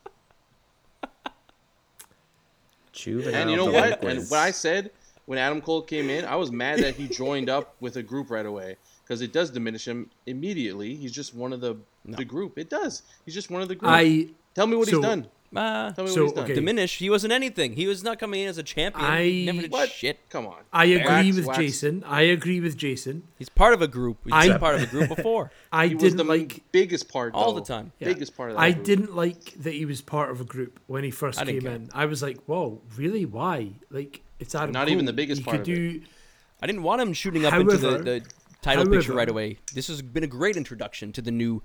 Juvenile And you know what? And what I said when Adam Cole came in, I was mad that he joined up with a group right away because it does diminish him immediately. He's just one of the the group. It does. He's just one of the group. I Tell me what so- he's done. Uh, Tell me So, what he's done. okay. diminish. He wasn't anything. He was not coming in as a champion. I- Never did What? shit. Come on. I agree Wax- with wax- Jason. I agree with Jason. He's part of a group. He's I- been part of a group before. I He didn't the like. biggest part All the time. Yeah. Biggest part of that. I group. didn't like that he was part of a group when he first I came care. in. I was like, "Whoa, really? Why? Like, it's Adam Not even the biggest He part could of it. do. I didn't want him shooting up into the, the title picture right away. This has been a great introduction to the new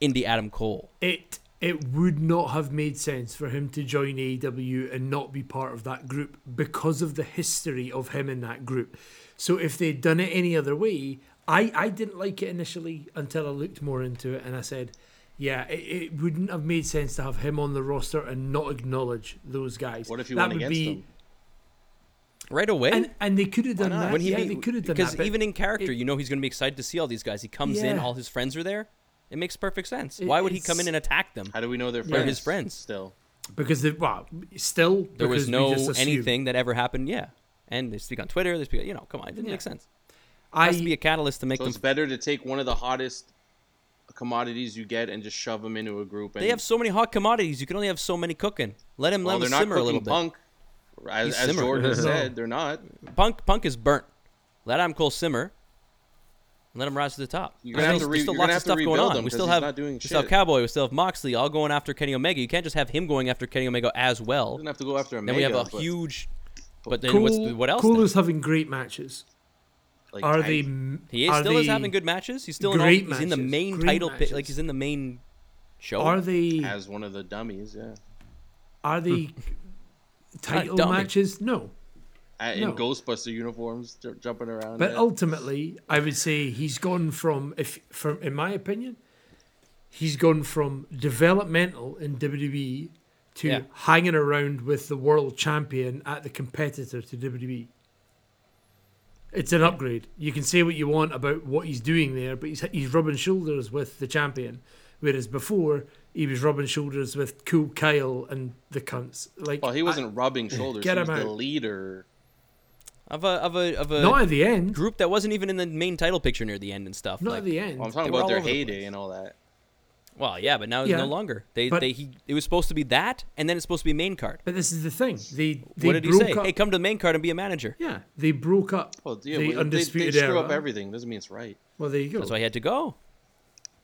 indie Adam Cole. It it would not have made sense for him to join AEW and not be part of that group because of the history of him in that group. So if they'd done it any other way, I, I didn't like it initially until I looked more into it and I said, yeah, it, it wouldn't have made sense to have him on the roster and not acknowledge those guys. What if he that went would against be, them? Right away. And, and they could have done that. when he yeah, be- they could have done because that. but even in character, it- you know he's going to be excited to see all these guys. He comes in, all his friends are there. It makes perfect sense. It- Why would he come in and attack them? How do we know they're They're his friends. Still. because they, well, still There was no anything that ever happened. Yeah, and they speak on Twitter. They speak. You know, come on, it didn't Yeah. make sense. I has to be a catalyst to make So them. it's better to take one of the hottest commodities you get and just shove them into a group. And, They have so many hot commodities. You can only have so many cooking. Let him well, let they're him not simmer a cooking little bit. Punk. As, as. Jordan said, they're not. Punk Punk is burnt. Let Adam Cole simmer. Let him rise to the top. You're There's gonna have still- to there's re- still you're lots gonna of have to stuff going on. him We 'cause still have not doing we still have. Cowboy. We still have Moxley, all going after Kenny Omega. You can't just have him going after Kenny Omega as well. Doesn't have to go after Omega. Then we have a but, huge. But then Cole, what's what else? Cole then? is having great matches. like, Are I- they? He is, are still is having good matches. He's still in all, great he's in the main title pit, like he's in the main show. Are they? as one of the dummies? Yeah. Are they hmm. title dummy. matches? No. Uh, No. In Ghostbuster uniforms, ju- jumping around. But yeah. ultimately, I would say he's gone from, if from in my opinion, he's gone from developmental in WWE to Yeah. hanging around with the world champion at the competitor to WWE. It's an upgrade. You can say what you want about what he's doing there, but he's he's rubbing shoulders with the champion, whereas before he was rubbing shoulders with Cool Kyle and the cunts. Like, well, he wasn't rubbing shoulders. Get he him was the leader. Of a of a of a not at the end. group that wasn't even in the main title picture near the end and stuff. Not like, at the end. Well, I'm talking about their over the heyday and all that. Well, yeah, but now it's Yeah, no longer. They but- they he it was supposed to be that, and then it's supposed to be main card. But this is the thing. They, they what did he say? Up, Hey, come to the main card and be a manager. Yeah, they broke up Well, yeah, the well, they, undisputed they screw era. up everything. Doesn't mean it's right. Well, there you go. That's why he had to go.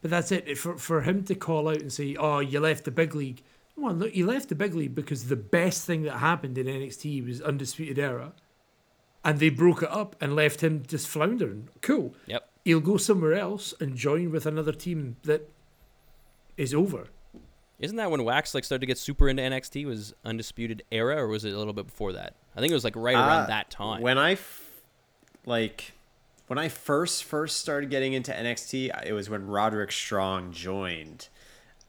But that's it. For for him to call out and say, "Oh, you left the big league." Well, look, you left the big league because the best thing that happened in NXT was undisputed era, and they broke it up and left him just floundering. Cool. Yep. He'll go somewhere else and join with another team that is over. Isn't that when Wax like started to get super into NXT? Was Undisputed Era, or was it a little bit before that? I think it was like right around Uh, that time. When I f- like when I first first started getting into NXT, it was when Roderick Strong joined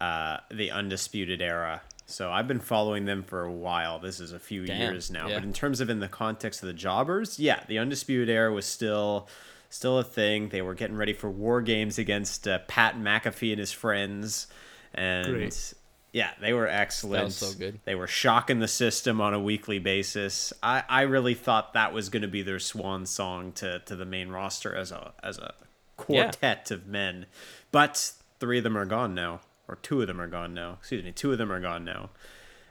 uh, the Undisputed Era. So I've been following them for a while. This is a few Damn, years now. yeah. But in terms of in the context of the jobbers, yeah, the Undisputed Era was still still a thing. They were getting ready for war games against uh, Pat McAfee and his friends, and Great. yeah, they were excellent. Sounds so good. They were shocking the system on a weekly basis. I, I really thought that was going to be their swan song to, to the main roster as a as a quartet of men, but three of them are gone now, or two of them are gone now. Excuse me, two of them are gone now,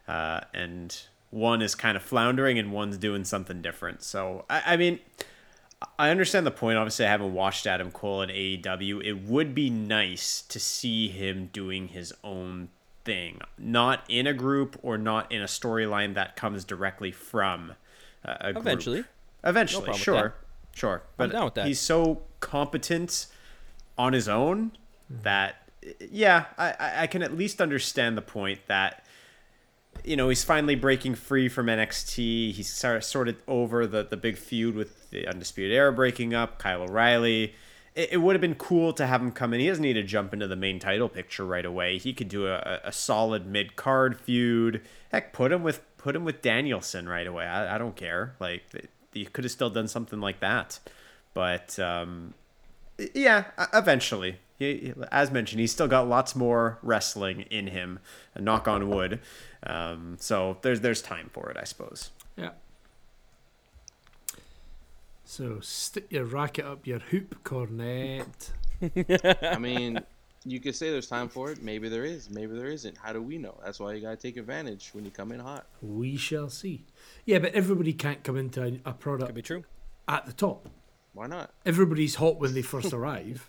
uh, and one is kind of floundering and one's doing something different. So I, I mean. I understand the point. Obviously, I haven't watched Adam Cole in AEW. It would be nice to see him doing his own thing, not in a group or not in a storyline that comes directly from a, a group. Eventually. Eventually, with sure, sure. But down with that. he's so competent on his own that, yeah, I, I- can at least understand the point that you know, he's finally breaking free from NXT. He's sort of over the, the big feud with the Undisputed Era breaking up, Kyle O'Reilly. it, it would have been cool to have him come in. He doesn't need to jump into the main title picture right away. He could do a, a solid mid card feud. Heck, put him with put him with Danielson right away. I, I don't care. Like you could have still done something like that. But um, yeah, eventually. He, as mentioned, he's still got lots more wrestling in him. Knock on wood. Um, so there's there's time for it, I suppose. Yeah. So stick your racket up your hoop, Cornette. I mean, you could say there's time for it. Maybe there is. Maybe there isn't. How do we know? That's why you gotta take advantage when you come in hot. We shall see. Yeah, but everybody can't come into a, a Could product be true. at the top. Why not? Everybody's hot when they first arrive.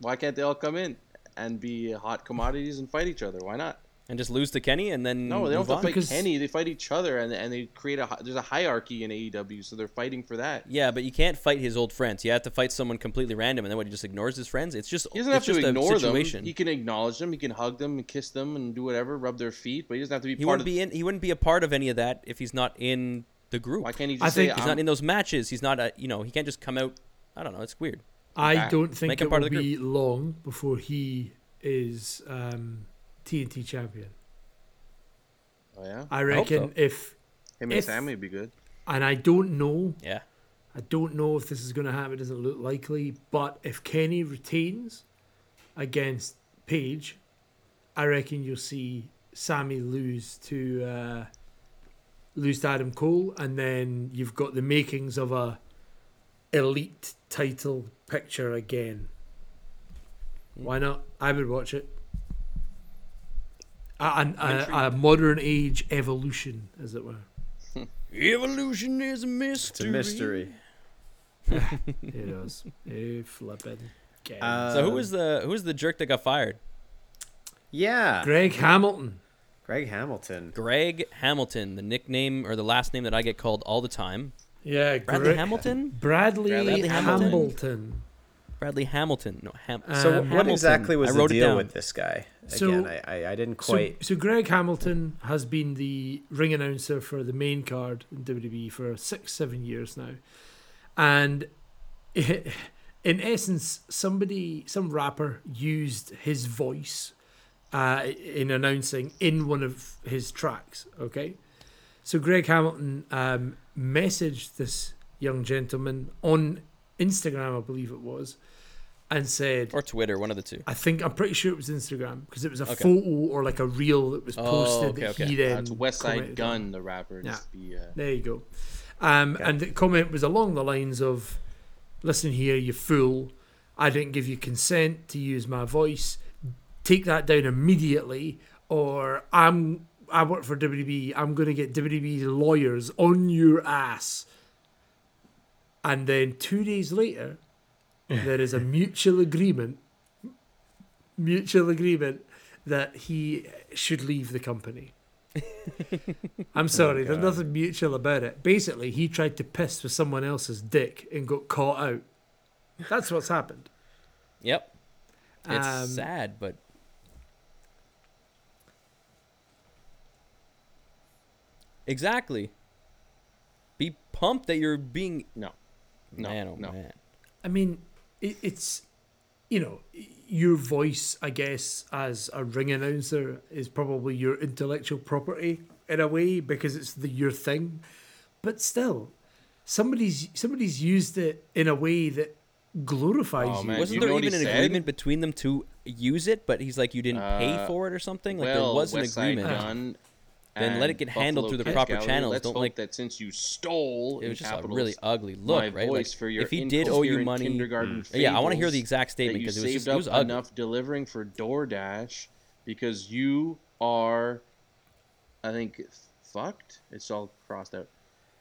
Why can't they all come in and be hot commodities and fight each other? Why not? And just lose to Kenny and then No, they don't have to fight Because- Kenny. They fight each other, and and they create a there's a hierarchy in AEW, so they're fighting for that. Yeah, but you can't fight his old friends. You have to fight someone completely random, and then what? He just ignores his friends. It's just He doesn't it's have to ignore them. He can acknowledge them. He can hug them and kiss them and do whatever, rub their feet. But he doesn't have to be He part wouldn't of. be in. He wouldn't be a part of any of that if he's not in the group. Why can't he I just think He's I'm, not in those matches. He's not a. You know, he can't just come out. I don't know. It's weird. I Okay. don't think Make it part will of the be long before he is um, TNT champion. Oh yeah, I hope reckon so. if, him and Sammy would be good. and I don't know, Yeah. I don't know if this is going to happen. It doesn't look likely. But if Kenny retains against Page, I reckon you'll see Sammy lose to uh, lose to Adam Cole, and then you've got the makings of a elite title picture again. Why not? I would watch it. A, an- a, a modern age evolution, as it were. Evolution is a mystery. It's a mystery. It is. a flippin' game. Uh, So who was the who was the jerk that got fired? Yeah, Greg Hamilton. Greg Hamilton. Greg Hamilton, the nickname or the last name that I get called all the time. Yeah, Bradley Gre- Hamilton. Bradley, Bradley Hamilton? Hamilton. Bradley Hamilton. No, Ham. So Um, what Hamilton. exactly was I the wrote it deal down. with this guy? So- Again, I, I, I didn't quite. So, so Greg Hamilton has been the ring announcer for the main card in WWE for six, seven years now, and in essence, somebody, some rapper, used his voice uh, in announcing in one of his tracks. Okay, so Greg Hamilton um, messaged this young gentleman on Instagram, I believe it was, and said, or Twitter, one of the two. I think I'm pretty sure it was Instagram because it was a Okay. photo or like a reel that was Oh, posted okay, that okay. he Uh, then it's West Side commented on. Gun, the rapper. Yeah. Just to be, uh, There you go. Um, Okay. And the comment was along the lines of, "Listen here, you fool! I didn't give you consent to use my voice. Take that down immediately, or I'm I work for WWE. I'm going to get WWE lawyers on your ass." And then two days later, there is a mutual agreement, mutual agreement that he should leave the company. I'm sorry, there's nothing mutual about it. Basically, he tried to piss with someone else's dick and got caught out. That's what's happened. Yep. It's Um, sad, but exactly. Be pumped that you're being no, no, man. Oh no. man. I mean, it, it's you know your voice. I guess as a ring announcer is probably your intellectual property in a way because it's the your thing. But still, somebody's somebody's used it in a way that glorifies Oh, you. man. Wasn't you there even an said? agreement between them to use it? But he's like, you didn't pay Uh, for it or something. Like well, there was an West Side agreement. Gun Then let it get handled through the Kids proper Gallery, channels. Let's Don't, hope like- that since you stole It in was just a capitals, really ugly look, my right? voice Like, for your if he did owe you incoherent money, kindergarten mm. yeah, I want to hear fables the exact that statement you because it was saved just it up was ugly. enough delivering for DoorDash because you are, I think, fucked. It's all crossed out.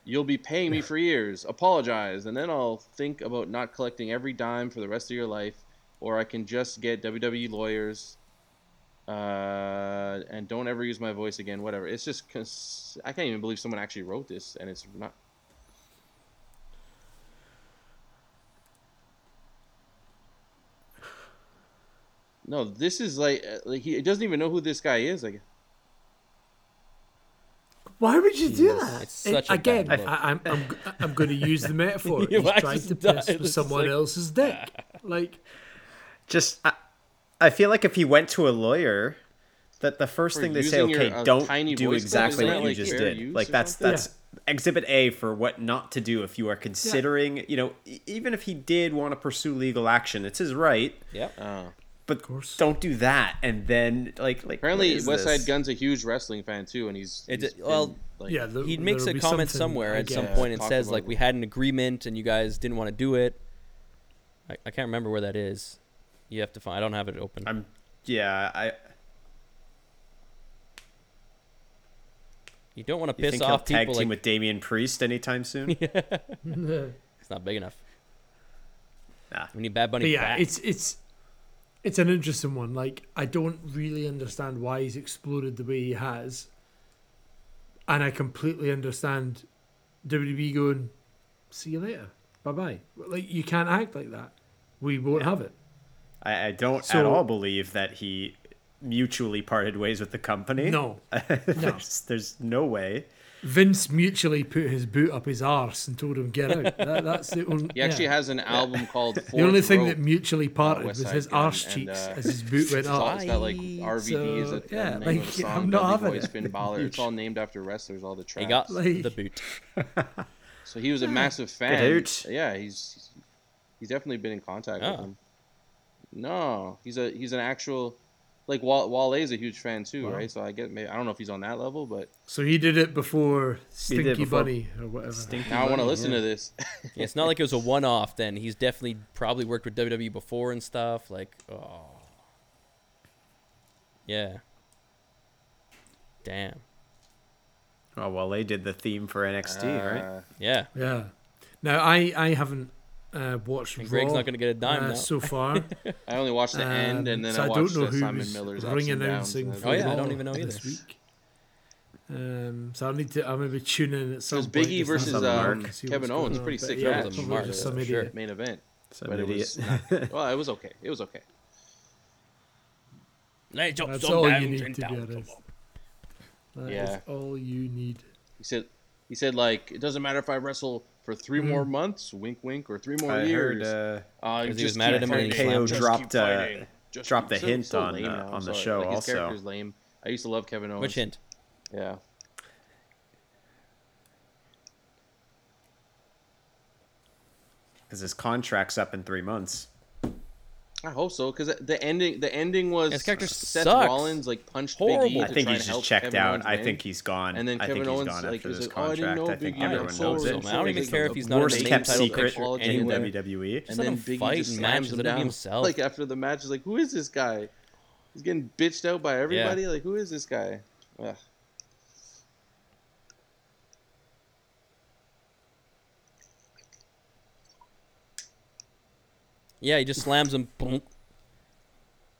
You'll be paying me for years. Apologize, and then I'll think about not collecting every dime for the rest of your life, or I can just get WWE lawyers. Uh, and don't ever use my voice again. Whatever. It's just cause I can't even believe someone actually wrote this, and it's not. No, this is like uh, like he doesn't even know who this guy is. Like Why would you do that? it's It- such a again, bad I, look. I'm I'm I'm going to use the metaphor. You He's trying to does. piss with someone like- else's dick. Like, Just, I, I feel like if he went to a lawyer, that the first For thing they say, using your, okay, uh, don't do exactly what that, you like, just did. Like or that's something? that's exhibit A for what not to do if you are considering, you know, e- even if he did want to pursue legal action, it's his right. Yep. Uh, But course. don't do that, and then like like apparently, what is West Side this? Gun's a huge wrestling fan too, and he's, he's d- well, been, like, yeah, there, he makes a comment somewhere at some point and says like it. we had an agreement and you guys didn't want to do it. I, I can't remember where that is. You have to find. I don't have it open. I'm yeah, I you don't want to you piss think he'll off tag people team like with Damian Priest anytime soon? it's not big enough. Nah. We need Bad Bunny But yeah, back. it's it's it's an interesting one. Like I don't really understand why he's exploded the way he has, and I completely understand WWE going, "See you later, bye bye." Like you can't act like that. We won't have it. I, I don't at all believe that he mutually parted ways with the company. No, there's, there's no way. Vince mutually put his boot up his arse and told him get out. That, that's the only. he actually yeah. has an album called. The only thing Rope. that mutually parted was his Gun, arse and, cheeks uh, as his boot went It's, all, up. it's got like RVD is So, a, yeah, the like, of song. I'm not Dudley having Boys, it. Finn Balor. It's all named after wrestlers. All the tracks. he got Like- the boot. So he was a massive fan. out. Yeah, he's he's definitely been in contact Oh. with him. No, he's a he's an actual like Wale, Wale's a huge fan too, Wow. right? So I get maybe I don't know if he's on that level, but So he did it before did Stinky before Bunny or whatever. Stinky now I want to listen yeah. to this. Yeah, it's not like it was a one-off. Then he's definitely probably worked with WWE before and stuff. Like, oh, yeah. Damn. Oh well, they did the theme for NXT, right? Uh, Yeah. Yeah. Now I I haven't uh, watched And Raw Greg's not gonna get a dime uh, so far. I only watched the end, and Um, then so I I don't watched know who Simon Miller's ring ups and downs. announcing for Oh, yeah, I don't even know this either. week. Um, so I'll need to. I'll maybe tune in at some was. Biggie just versus, have um, look, Kevin Owens, pretty sick yeah, match. Mark, just for some sure. idiot. main event. Some but it was well, it was okay. It was okay. Let's That's all you need to be downs. honest. That is Yeah. all you need. He said he said like it doesn't matter if I wrestle for three more months, wink wink, or three more I heard years. uh, Uh, 'Cause he just was mad at him and he fighting. slammed Just keep dropped, uh, fighting. Just dropped keep- the so- hint so on, uh, now, on the sorry. show Like, his also. character's lame. I used to love Kevin Owens. Which hint? Yeah. because his contract's up in three months. I hope so because the ending the ending was His character Seth sucks. Rollins like punched Horrible. Big E I think he's just checked Kevin out. Owens I think he's gone. And then I think Kevin he's Owens, gone like, after this like, "Oh, I didn't contract. know I think Big E everyone was knows so it. and I don't even care if he's not in Worst kept secret picture in. WWE. And then Big fight E just slams him let him down. himself. Like after the match, is like, who is this guy? He's getting bitched out by everybody. Like, who is this guy? Ugh. Yeah, he just slams him. Boom.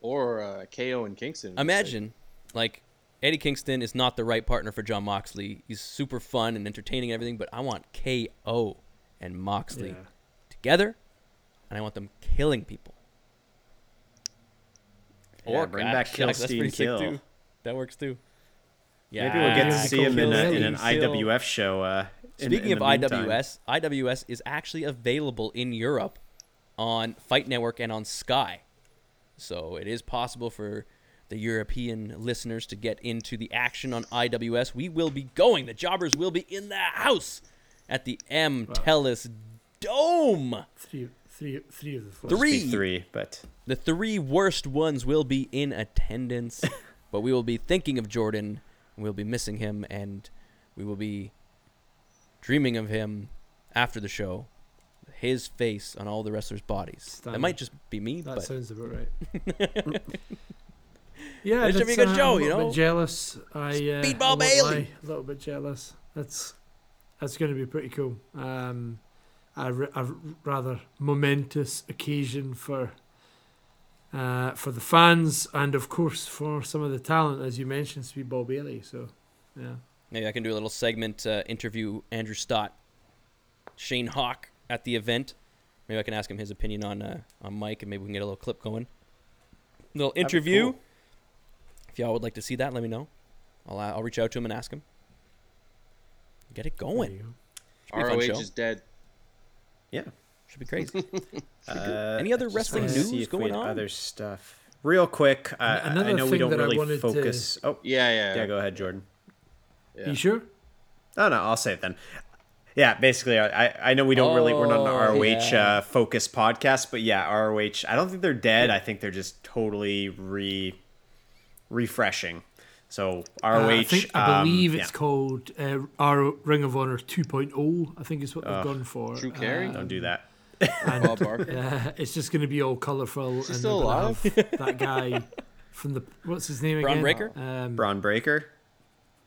Or uh, KO and Kingston. It's Imagine, like, Eddie Kingston is not the right partner for John Moxley. He's super fun and entertaining and everything, but I want KO and Moxley Yeah. together, and I want them killing people. Yeah, bring back Kill, that's Steam, Kill. That works too. Yeah. Maybe we'll get to see him in, a, in an IWF show. Uh, Speaking in of the meantime. IWS, IWS is actually available in Europe on Fight Network and on Sky. So it is possible for the European listeners to get into the action on IWS. We will be going. The jobbers will be in the house at the M Telus Dome. Three, three, three of the four. Three. Three, but The three worst ones will be in attendance, but we will be thinking of Jordan. and We'll be missing him, and we will be dreaming of him after the show. His face on all the wrestlers' bodies. That Standard. might just be me, That but sounds about right. yeah, It should be a good uh, show, I'm you little know? bit jealous. I uh, Speedball I Bailey. A little bit jealous. That's that's going to be pretty cool. Um, a, r- a r- rather momentous occasion for uh, for the fans and of course for some of the talent, as you mentioned, Speedball Bailey. So yeah, maybe I can do a little segment uh, interview Andrew Stott, Shane Hawk at the event. Maybe I can ask him his opinion on uh, on Mike, and maybe we can get a little clip going. little interview. cool. If y'all would like to see that, let me know. I'll uh, I'll reach out to him and ask him. Get it going. go. Should be a fun ROH is dead. yeah, Should be crazy. Uh, Any other wrestling news see if we going had on? Other stuff. Real quick, uh, I know we don't really wanted to- focus. Oh, Yeah, yeah. yeah, go ahead, Jordan. Yeah. You sure? Oh no, I'll say it then. Yeah, basically, I I know we don't really we're not an Oh, ROH yeah. uh, focused podcast, but yeah, ROH. I don't think they're dead. I think they're just totally re refreshing. So ROH. Uh, I, think, I um, believe yeah. it's called uh, our Ring of Honor 2.0. I think is what they've gone for. Drew Carey? Uh, Don't do that. and, Bob Barker. uh, it's just going to be all colourful. and still alive? That guy from the what's his name Bron again? Breakker? Um, Bron Breakker,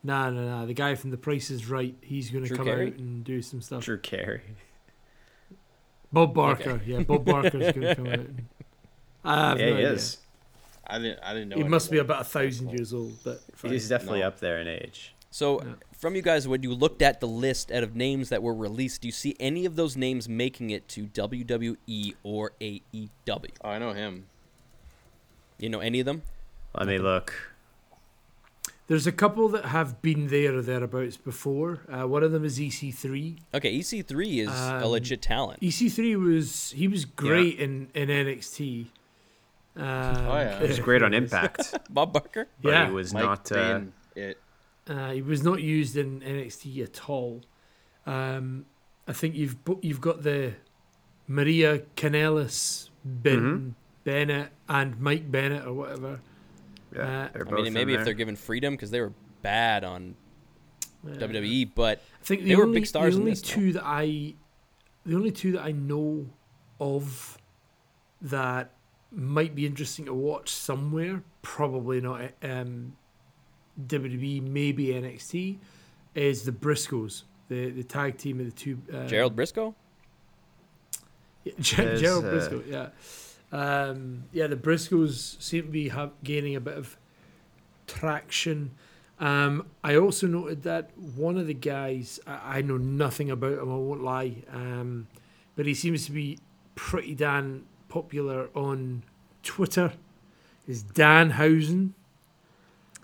Nah, no, no. The guy from The Price is Right. He's going to come Carey? out and do some stuff. Drew Carey. Bob Barker. Yeah, Bob Barker's going to come out. And, I have Yeah, no he idea. is. I didn't. I didn't know. He must be about a thousand years old, but fine. He's definitely No. up there in age. So, Yeah. from you guys, when you looked at the list out of names that were released, do you see any of those names making it to WWE or AEW? Oh, I know him. You know any of them? Let me look. There's a couple that have been there or thereabouts before. Uh, one of them is EC3. Okay, EC3 is a Um, legit talent. EC3 was he was great in in NXT. Um, Oh, yeah. He was great on Impact, Bob Barker? but Yeah. he was Mike not. Uh, it. Uh, he was not used in NXT at all. Um, I think you've bu- you've got the Maria Kanellis, Ben Mm-hmm. Bennett, and Mike Bennett or whatever. Yeah, Uh, I mean, maybe in if they're given freedom because they were bad on Uh, WWE, but I think the They were only, big stars the in only this, though. two that I, the only two that I know of that might be interesting to watch somewhere, probably not um, WWE, maybe NXT, is the Briscoes, the the tag team of the two. Uh, Gerald Briscoe? Yeah, Ger- There's, Gerald uh, Briscoe, yeah. Um, yeah, the Briscoes seem to be gaining a bit of traction. Um, I also noted that one of the guys, I, I know nothing about him, I won't lie, um, but he seems to be pretty damn popular on Twitter, is Danhausen.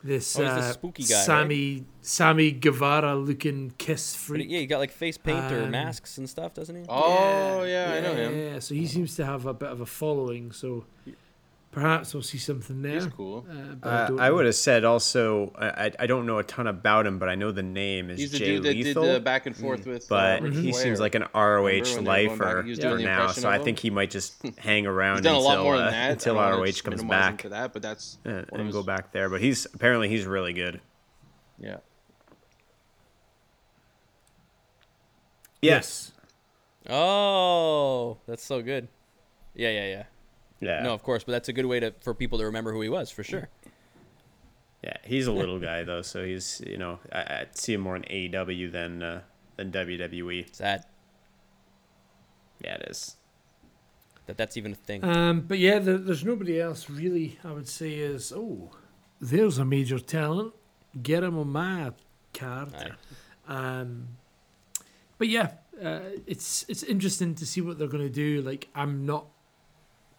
This Oh, he's the uh, spooky guy, right? Sammy Sammy Guevara looking kiss But yeah, he got like face paint or Um, masks and stuff, doesn't he? Oh yeah, I know him. Yeah, so he seems to have a bit of a following. So perhaps we'll see something there. He's cool. Uh, but Uh, don't I would have said also. I, I- I don't know a ton about him, but I know the name is He's the Jay dude that Lethal. did the back and forth with. but uh, Ric he Flair. seems like an ROH Remember when they were going lifer back- he was doing for the now, so I think he might just hang around He's a until lot more uh, than that. until I don't wanna ROH just comes back For that, but that's uh, one of and his- go back there. But he's apparently he's really good. Yeah. yes. Oh, that's so good. Yeah, yeah, yeah. Yeah, No, of course, but that's a good way to for people to remember who he was for sure. yeah, he's a little guy though, so he's you know I, I see him more in AEW than uh, than WWE. Sad Yeah, it is. that that's even a thing. Um, but yeah, there, there's nobody else really. I would say is oh, there's a major talent. Get him on my card. Aye. Um, but yeah, uh, it's it's interesting to see what they're going to do. Like I'm not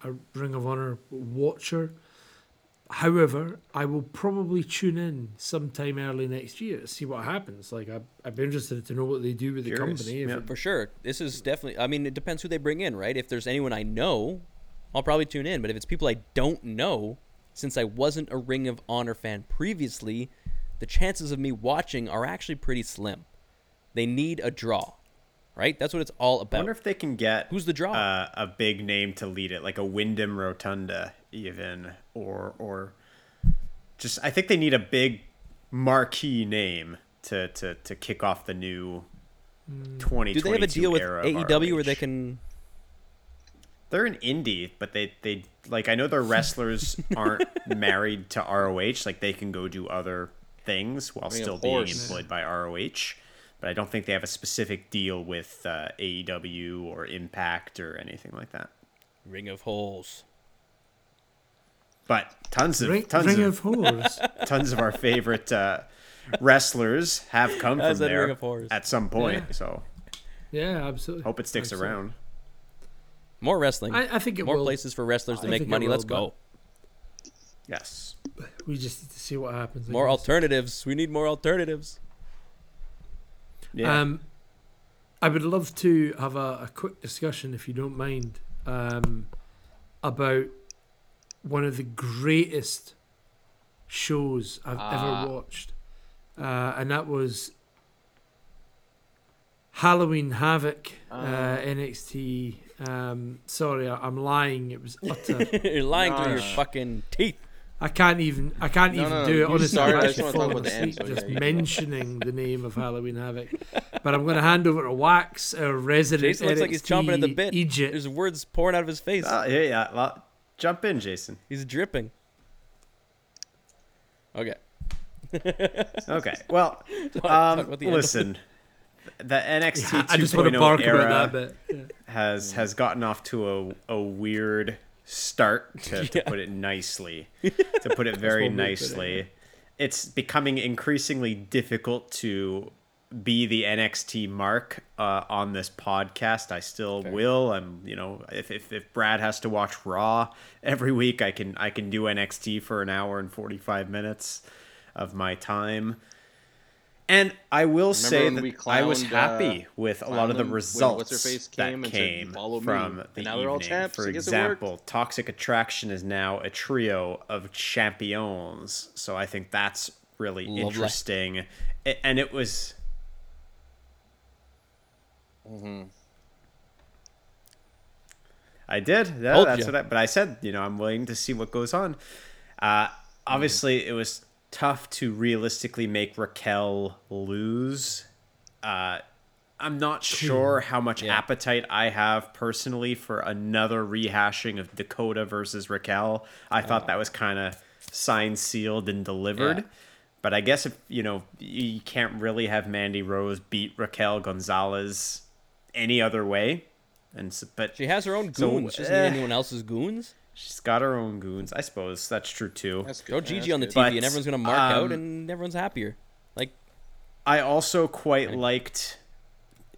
a Ring of Honor watcher. However, I will probably tune in sometime early next year to see what happens. Like I, I'd be interested to know what they do with the Curious, company. Yeah. it- For sure. This is definitely I mean, it depends who they bring in, right? If there's anyone I know, I'll probably tune in. But if it's people I don't know, since I wasn't a Ring of Honor fan previously, the chances of me watching are actually pretty slim. They need a draw. Right? That's what it's all about. I about. wonder if they can get Who's the draw? Uh, a big name to lead it, like a Wyndham Rotunda, even, or or just. I think they need a big marquee name to to to kick off the new twenty. Do they have a deal with AEW where they can They're an indie, but they they like I know their wrestlers aren't married to ROH. Like they can go do other things while mean, still being employed by ROH. But I don't think they have a specific deal with uh, AEW or Impact or anything like that. Ring of Holes. But tons of Ring, tons Ring of, of Horrors. tons of our favorite uh, wrestlers have come That's from that Ring there of Horrors. at some point. Yeah. So yeah, absolutely. hope it sticks Absolutely. around. More wrestling. I, I think it More will. places for wrestlers to I make money. will, Let's go. Yes. We just need to see what happens. More alternatives. We need more alternatives. Yeah. Um, I would love to have a, a quick discussion, if you don't mind, um, about one of the greatest shows I've Ah. ever watched, uh, and that was Halloween Havoc Ah. uh, NXT. Um, sorry, I, I'm lying. It was utter. You're lying through your fucking teeth. I can't even. I can't No, even no, no, do it. Honestly, start, I'm just actually wanna falling about the end, asleep so just yeah, mentioning the name of Halloween Havoc. But I'm going to hand over to Wax, our resident Jason looks like he's chomping at the bit. Egypt. There's words pouring out of his face. Uh, yeah, yeah. Well, jump in, Jason. He's dripping. Okay. Okay. Well, Talk- talk um, about the listen. The NXT Yeah, I just want to 2.0 era that bit. Yeah. has has gotten off to a, a weird start to, to put it nicely. to put it very one way to put it, nicely. It's becoming increasingly difficult to be the NXT mark uh, on this podcast. I still will. I'm, you know, if, if if Brad has to watch Raw every week, I can I can do NXT for an hour and 45 minutes of my time. And I will say that we I was clowned, uh, happy with a lot of the clowned when results What's-her-face that came and said, came "Follow me," from and the now they're all evening. champs. For I guess it worked. example, Toxic Attraction is now a trio of champions, so I think that's really Lovely. interesting. And it was I did. Yeah, that's ya. what I. But I said, you know, I'm willing to see what goes on. Uh, obviously, it was tough to realistically make Raquel lose. Uh, I'm not sure how much Yeah. appetite I have personally for another rehashing of Dakota versus Raquel. I thought that was kind of signed, sealed, and delivered. Yeah. But I guess if you know, you can't really have Mandy Rose beat Raquel Gonzalez any other way. And but She has her own So, goons. she doesn't eh. need anyone else's goons. She's got her own goons. I suppose that's true too. That's good. Throw yeah, Gigi that's on the good. TV But, and everyone's gonna mark out um, and everyone's happier. Like I also quite liked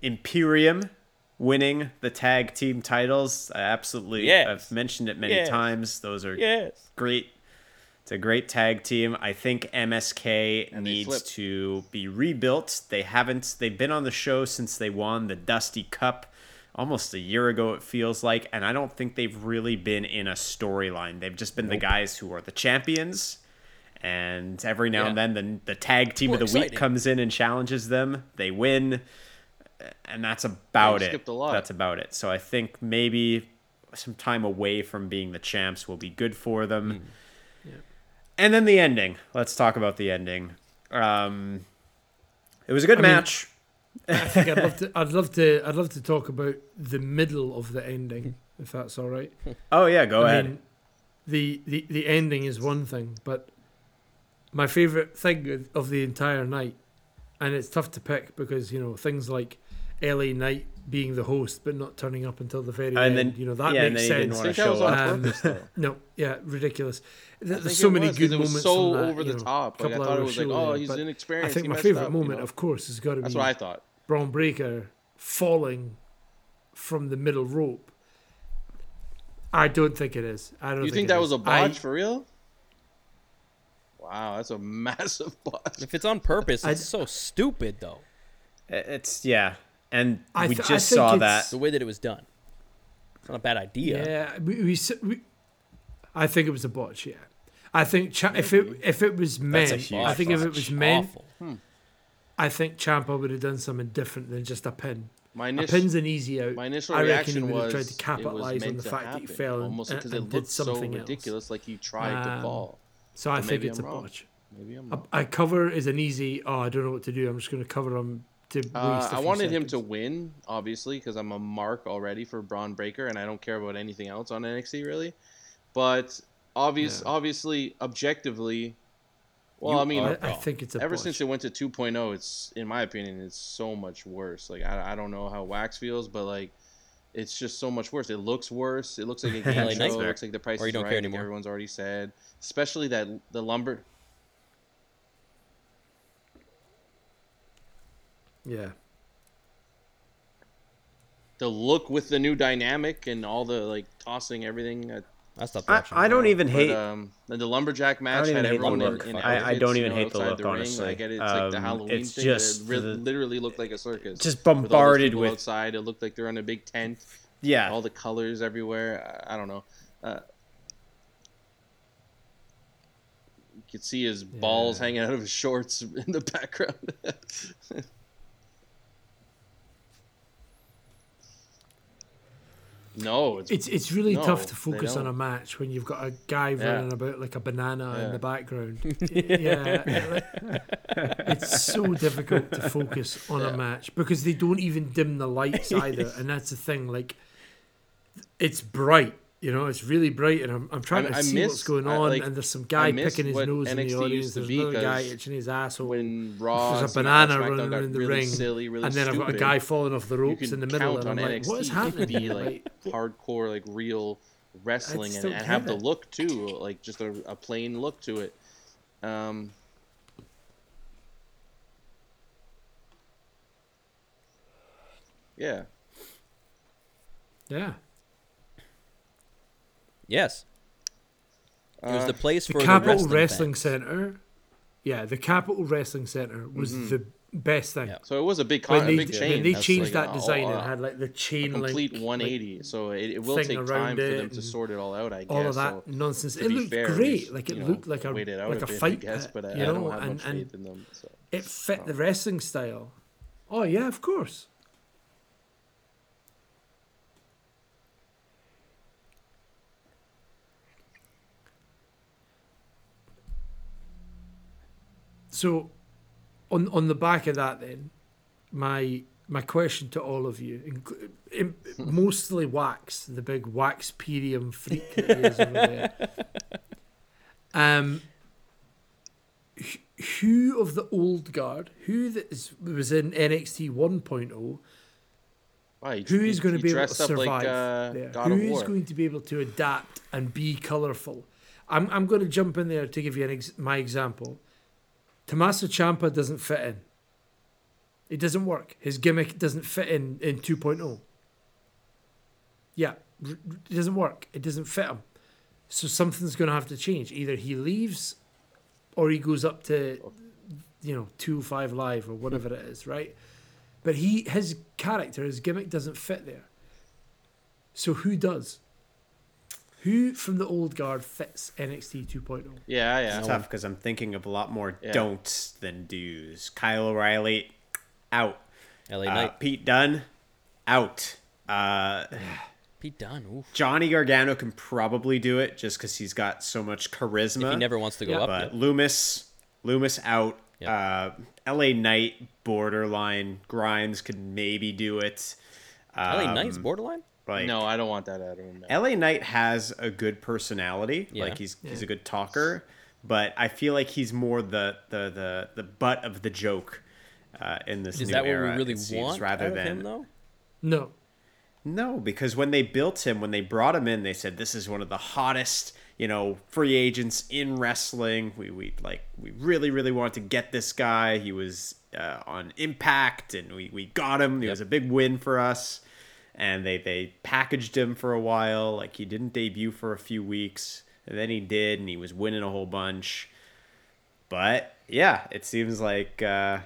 Imperium winning the tag team titles. I absolutely, Yes. I've mentioned it many Yes. times. Those are yes. great. It's a great tag team. I think MSK And needs to be rebuilt. They haven't. They've been on the show since they won the Dusty Cup almost a year ago. It feels like, and I don't think they've really been in a storyline. They've just been the guys who are the champions. And every now and then, the, the tag team More of the week comes in and challenges them. They win, and that's about it. That's about it. So I think maybe some time away from being the champs will be good for them. Hmm. And then the ending. Let's talk about the ending. Um, it was a good I match. I think I'd love to. I'd love to. I'd love to talk about the middle of the ending, if that's all right. oh yeah, go I ahead. mean, the, the the ending is one thing, but my favorite thing of- of the entire night, and it's tough to pick because you know things like L.A. Knight being the host but not turning up until the very And end. then- you know that yeah, and makes then he didn't sense. I think that was show on. Um, purpose. No, yeah, ridiculous. There's so many was, 'cause good it was moments. so that, over you the know, top. Like I thought it was like, oh, he's but inexperienced. I think he my favorite up, you moment, know? of course, has got to be. That's what I thought. Bron Breakker falling from the middle rope. I don't think it is. I don't. You think, think it that is. was a botch I- for real? Wow, that's a massive botch. If it's on purpose, I- it's so stupid though. It's yeah, and I we th- I just think saw that. The way that it was done. It's not a bad idea. Yeah, we, we, we I think it was a botch. Yeah, I think cha- if it if it was That's a meant, I think if it was meant, Awful. Hmm. I think Ciampa would have done something different than just a pin. My A pin's an easy out. my initial I reckon reaction he would was tried to it capitalize on the to fact that he happen, fell and, almost because it did looked so something else. ridiculous, like he tried to Um, fall. So I think it's I'm a wrong. botch. Maybe I'm A, wrong. a cover is an easy. Oh, I don't know what to do. I'm just going to cover him to. Uh, a I wanted him to win, obviously, because I'm a mark already for Bron Breakker, and I don't care about anything else on NXT really. But obvious, Yeah. obviously, objectively, well, You I mean, I, I think it's a ever botch. since it went to 2.0, it's in my opinion, it's so much worse. Like I, I don't know how Wax feels, but like it's just so much worse. It looks worse. It looks like a game LA show. Knight's It back. looks like the price Or you is don't right. care anymore. everyone's already said, especially that the lumber. yeah. the look with the new dynamic and all the like tossing everything. I, I stopped watching. I don't even But, hate. um, the, the lumberjack match even had hate the everyone in, look. in I- I don't even hate the look, the ring. honestly. I get it. It's like the Um, Halloween it's thing. just but it the- literally looked like a circus. just With all those bombarded people with outside. It looked like they're on a big tent. yeah. All the colors everywhere. I, I don't know. Uh, you could see his balls Yeah. hanging out of his shorts in the background. no, it's, It's it's really No, tough to focus on a match when you've got a guy Yeah. running about like a banana in the background. yeah, it's so difficult to focus on a match because they don't even dim the lights either, and that's the thing. Like, it's bright. You know, it's really bright, and I'm, I'm trying I- to I see what's miss- going I, on. like, and there's some guy picking his nose in the audience. There's another guy itching his asshole. when Raw, There's a banana running around the really ring, silly, really and then I've got a guy falling off the ropes in the middle, and I'm like, NXT what is to happening? be like hardcore, like real wrestling, and, and have the look too, like just a, a plain look to it. Um, yeah, yeah. Yes. It was Uh, the place the for Capital the wrestling, Wrestling. Center. Yeah, the Capital Wrestling Center was mm-hmm. the best thing. Yeah. so it was a big, con- When a they, big change. when they changed like that a- design a- and uh, had like the a chain link, complete like, 180. so it, it will take time for them to sort it all out. I guess. all of that so nonsense. It looked fair, great. Like it you know, looked like a out like a a bit, I fight guess, pit, but I, you I know, don't have and, much and in them. So. it fit the wrestling style. Oh yeah, of course. So, on on the back of that, then, my my question to all of you, im- mostly Wax, the big wax Waxperium freak that he is over there. Um, who of the old guard, who that is, was in NXT 1.0, Wow, he- who he- going to be able to survive like uh, Who is War? going to be able to adapt and be colourful? I'm, I'm going to jump in there to give you an ex- my example. Tommaso Ciampa doesn't fit in. It doesn't work. His gimmick doesn't fit in in 2.0. Yeah, it doesn't work. It doesn't fit him. So something's going to have to change. Either he leaves or he goes up to, you know, 2 5 live or whatever it is, right? But he his character, his gimmick doesn't fit there. So who does? Who from the old guard fits NXT 2.0? Yeah, yeah. It's tough because I'm thinking of a lot more Yeah. don'ts than do's. Kyle O'Reilly, out. LA Uh, Knight. Pete Dunne, out. Uh, Pete Dunne. Oof. Johnny Gargano can probably do it just because he's got so much charisma. If he never wants to go Yeah. up. but yet. Lumis, Lumis out. Yeah. Uh, LA Knight, borderline. Grimes could maybe do it. LA Um, Knight's borderline. Like, no, I don't want that out of him. no. LA Knight has a good personality. Yeah. Like he's he's a good talker, but I feel like he's more the the the, the butt of the joke uh, in this Is new that what we era. really it seems, want rather out of than him, though? No. no, because when they built him, when they brought him in, they said this is one of the hottest, you know, free agents in wrestling. We we like we really really wanted to get this guy. He was uh, on Impact, and we we got him. It was a big win for us. And they they packaged him for a while. Like he didn't debut for a few weeks, and then he did, and he was winning a whole bunch. But yeah, it seems like uh,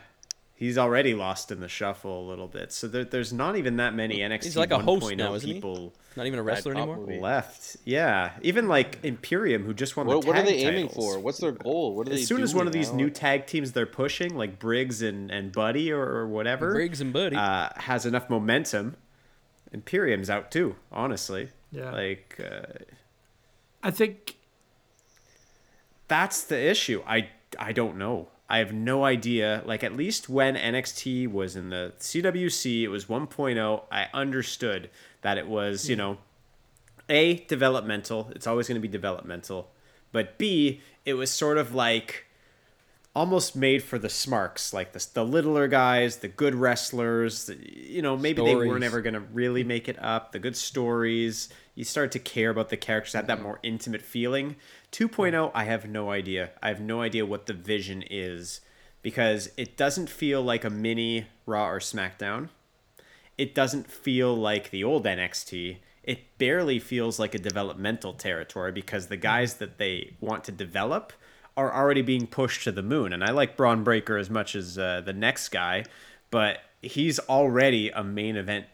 he's already lost in the shuffle a little bit. So there, there's not even that many NXT like a host 1.0 now, isn't he? people Not even a wrestler anymore. left. Yeah, even like Imperium, who just won What, the what are tag they aiming for? What's their goal? What are they As soon as one of these now? new tag teams they're pushing, like Briggs and, and Buddy or, or whatever, Briggs and Buddy. uh, has enough momentum, Imperium's out too. Honestly, Yeah. like uh, I think that's the issue. I I don't know. I have no idea. Like at least when NXT was in the CWC, it was 1.0. I understood that it was, you know, A, developmental. It's always going to be developmental. But B, it was sort of like almost made for the smarks, like the, the littler guys, the good wrestlers. The, you know, maybe they weren't ever going to really mm-hmm. make it up. The good stories. You start to care about the characters, have that mm-hmm. more intimate feeling. 2.0, I have no idea. I have no idea what the vision is because it doesn't feel like a mini Raw or SmackDown. It doesn't feel like the old NXT. it barely feels like a developmental territory because the mm-hmm. guys that they want to develop are already being pushed to the moon. And I like Bron Breakker as much as uh, the next guy, but he's already a main event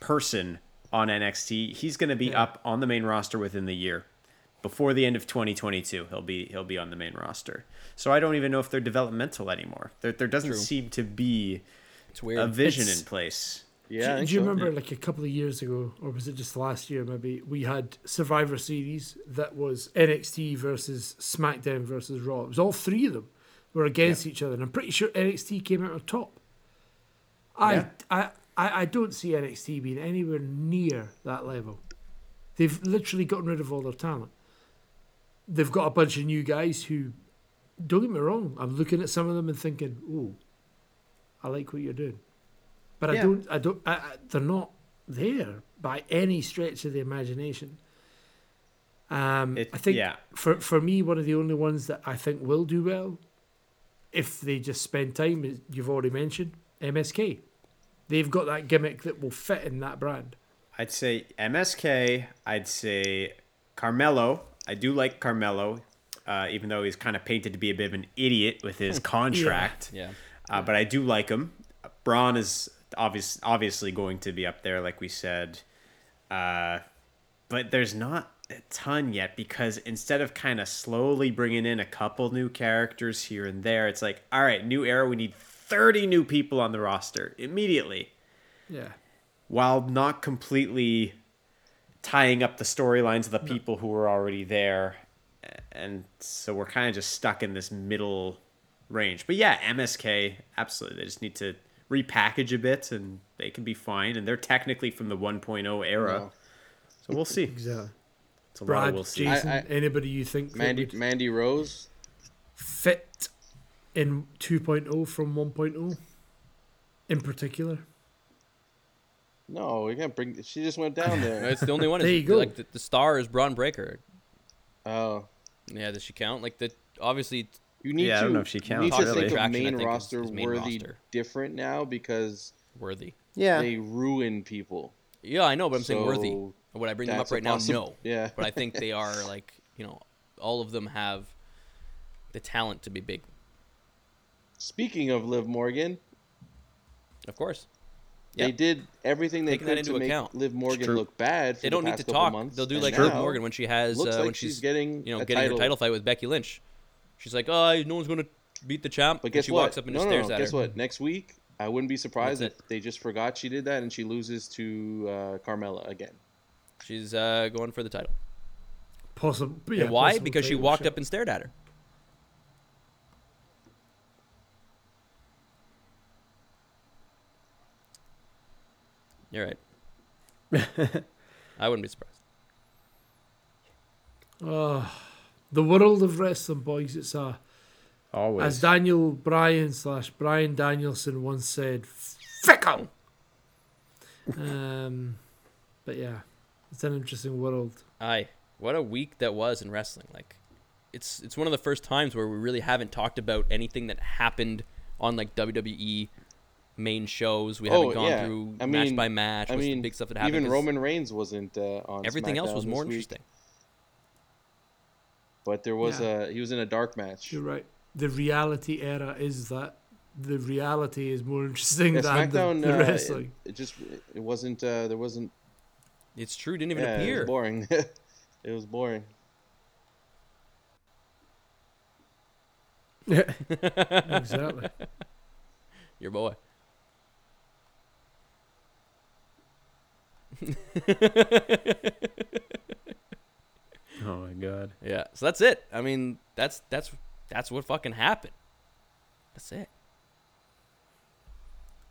person on NXT. He's going to be up on the main roster within the year. Before the end of 2022, he'll be he'll be on the main roster. So I don't even know if they're developmental anymore. There there doesn't True. seem to be It's weird. a vision It's- in place. Yeah, do, do you so. remember like a couple of years ago, or was it just last year? Maybe we had Survivor Series that was NXT versus SmackDown versus Raw. It was all three of them were against each other, and I'm pretty sure NXT came out on top. I, Yeah. I I I don't see NXT being anywhere near that level. They've literally gotten rid of all their talent. They've got a bunch of new guys who, don't get me wrong, I'm looking at some of them and thinking, oh, I like what you're doing but I Yeah. don't. I don't. I, I, they're not there by any stretch of the imagination. Um, It- I think yeah. for for me, one of the only ones that I think will do well, if they just spend time, is you've already mentioned MSK. They've got that gimmick that will fit in that brand. I'd say MSK. I'd say Carmelo. I do like Carmelo, uh, even though he's kind of painted to be a bit of an idiot with his contract. yeah. Uh, but I do like him. Bron is obvious, obviously going to be up there, like we said. Uh, but there's not a ton yet because instead of kind of slowly bringing in a couple new characters here and there, it's like, all right, new era. We need 30 new people on the roster immediately Yeah. while not completely tying up the storylines of the people who were already there. And so we're kind of just stuck in this middle range. But yeah, MSK, absolutely. They just need to repackage a bit and they can be fine. And they're technically from the 1.0 era. No. So we'll see. Exactly. It's a lot Brad, of we'll see. Jason, I- I- anybody you think Mandy would Mandy Rose. fit in 2.0 from 1.0 in particular? No, we can't bring. She just went down No, there. It's the only one. There is, you go. Like the, the star is Bron Breakker. Oh, Yeah, does she count? Like the obviously you need Yeah, I to. don't know if she counts. you need to really. think of main think, roster is main worthy roster. different now because worthy. yeah. they ruin people. Yeah, I know, but I'm saying worthy. So, Would I bring them up that's a right now? possi- No. Yeah. But I think they are like you know, all of them have the talent to be big. Speaking of Liv Morgan, Of course. they did everything they Taking that could into to make account. Liv Morgan look bad. For They don't need past to talk. Months. They'll do like Liv Morgan when she has looks uh, like when she's she's getting you know getting title. her title fight with Becky Lynch. She's like, oh, no one's gonna beat the champ. But and guess she what? walks up and no, just no, stares no. at Guess her. what? Next week, I wouldn't be surprised What's if they just forgot she did that and she loses to uh, Carmella again. She's uh, going for the title. Possible. Yeah, and why? possible Because she walked up and stared at her. You're right. I wouldn't be surprised. Oh, the world of wrestling, boys. It's a Always. as Daniel Bryan slash Brian Danielson once said, fickle. um, but yeah, it's an interesting world. Aye, what a week that was in wrestling. Like, it's it's one of the first times where we really haven't talked about anything that happened on like WWE main shows. We haven't Oh, gone yeah. through I match mean- by match. I mean, the big stuff that happened. Even Roman Reigns wasn't uh, on. Everything else was more week, interesting. But there was Yeah. a he was in a dark match. You're right. The reality era is that the reality is more interesting Yeah, than the, SmackDown. the uh, wrestling. it, it just it wasn't. Uh, there wasn't. It's true. Didn't even Yeah, it was appear. boring. it was boring. Yeah. exactly. Your boy. oh my god. Yeah. So that's it. I mean, that's that's that's what fucking happened. That's it.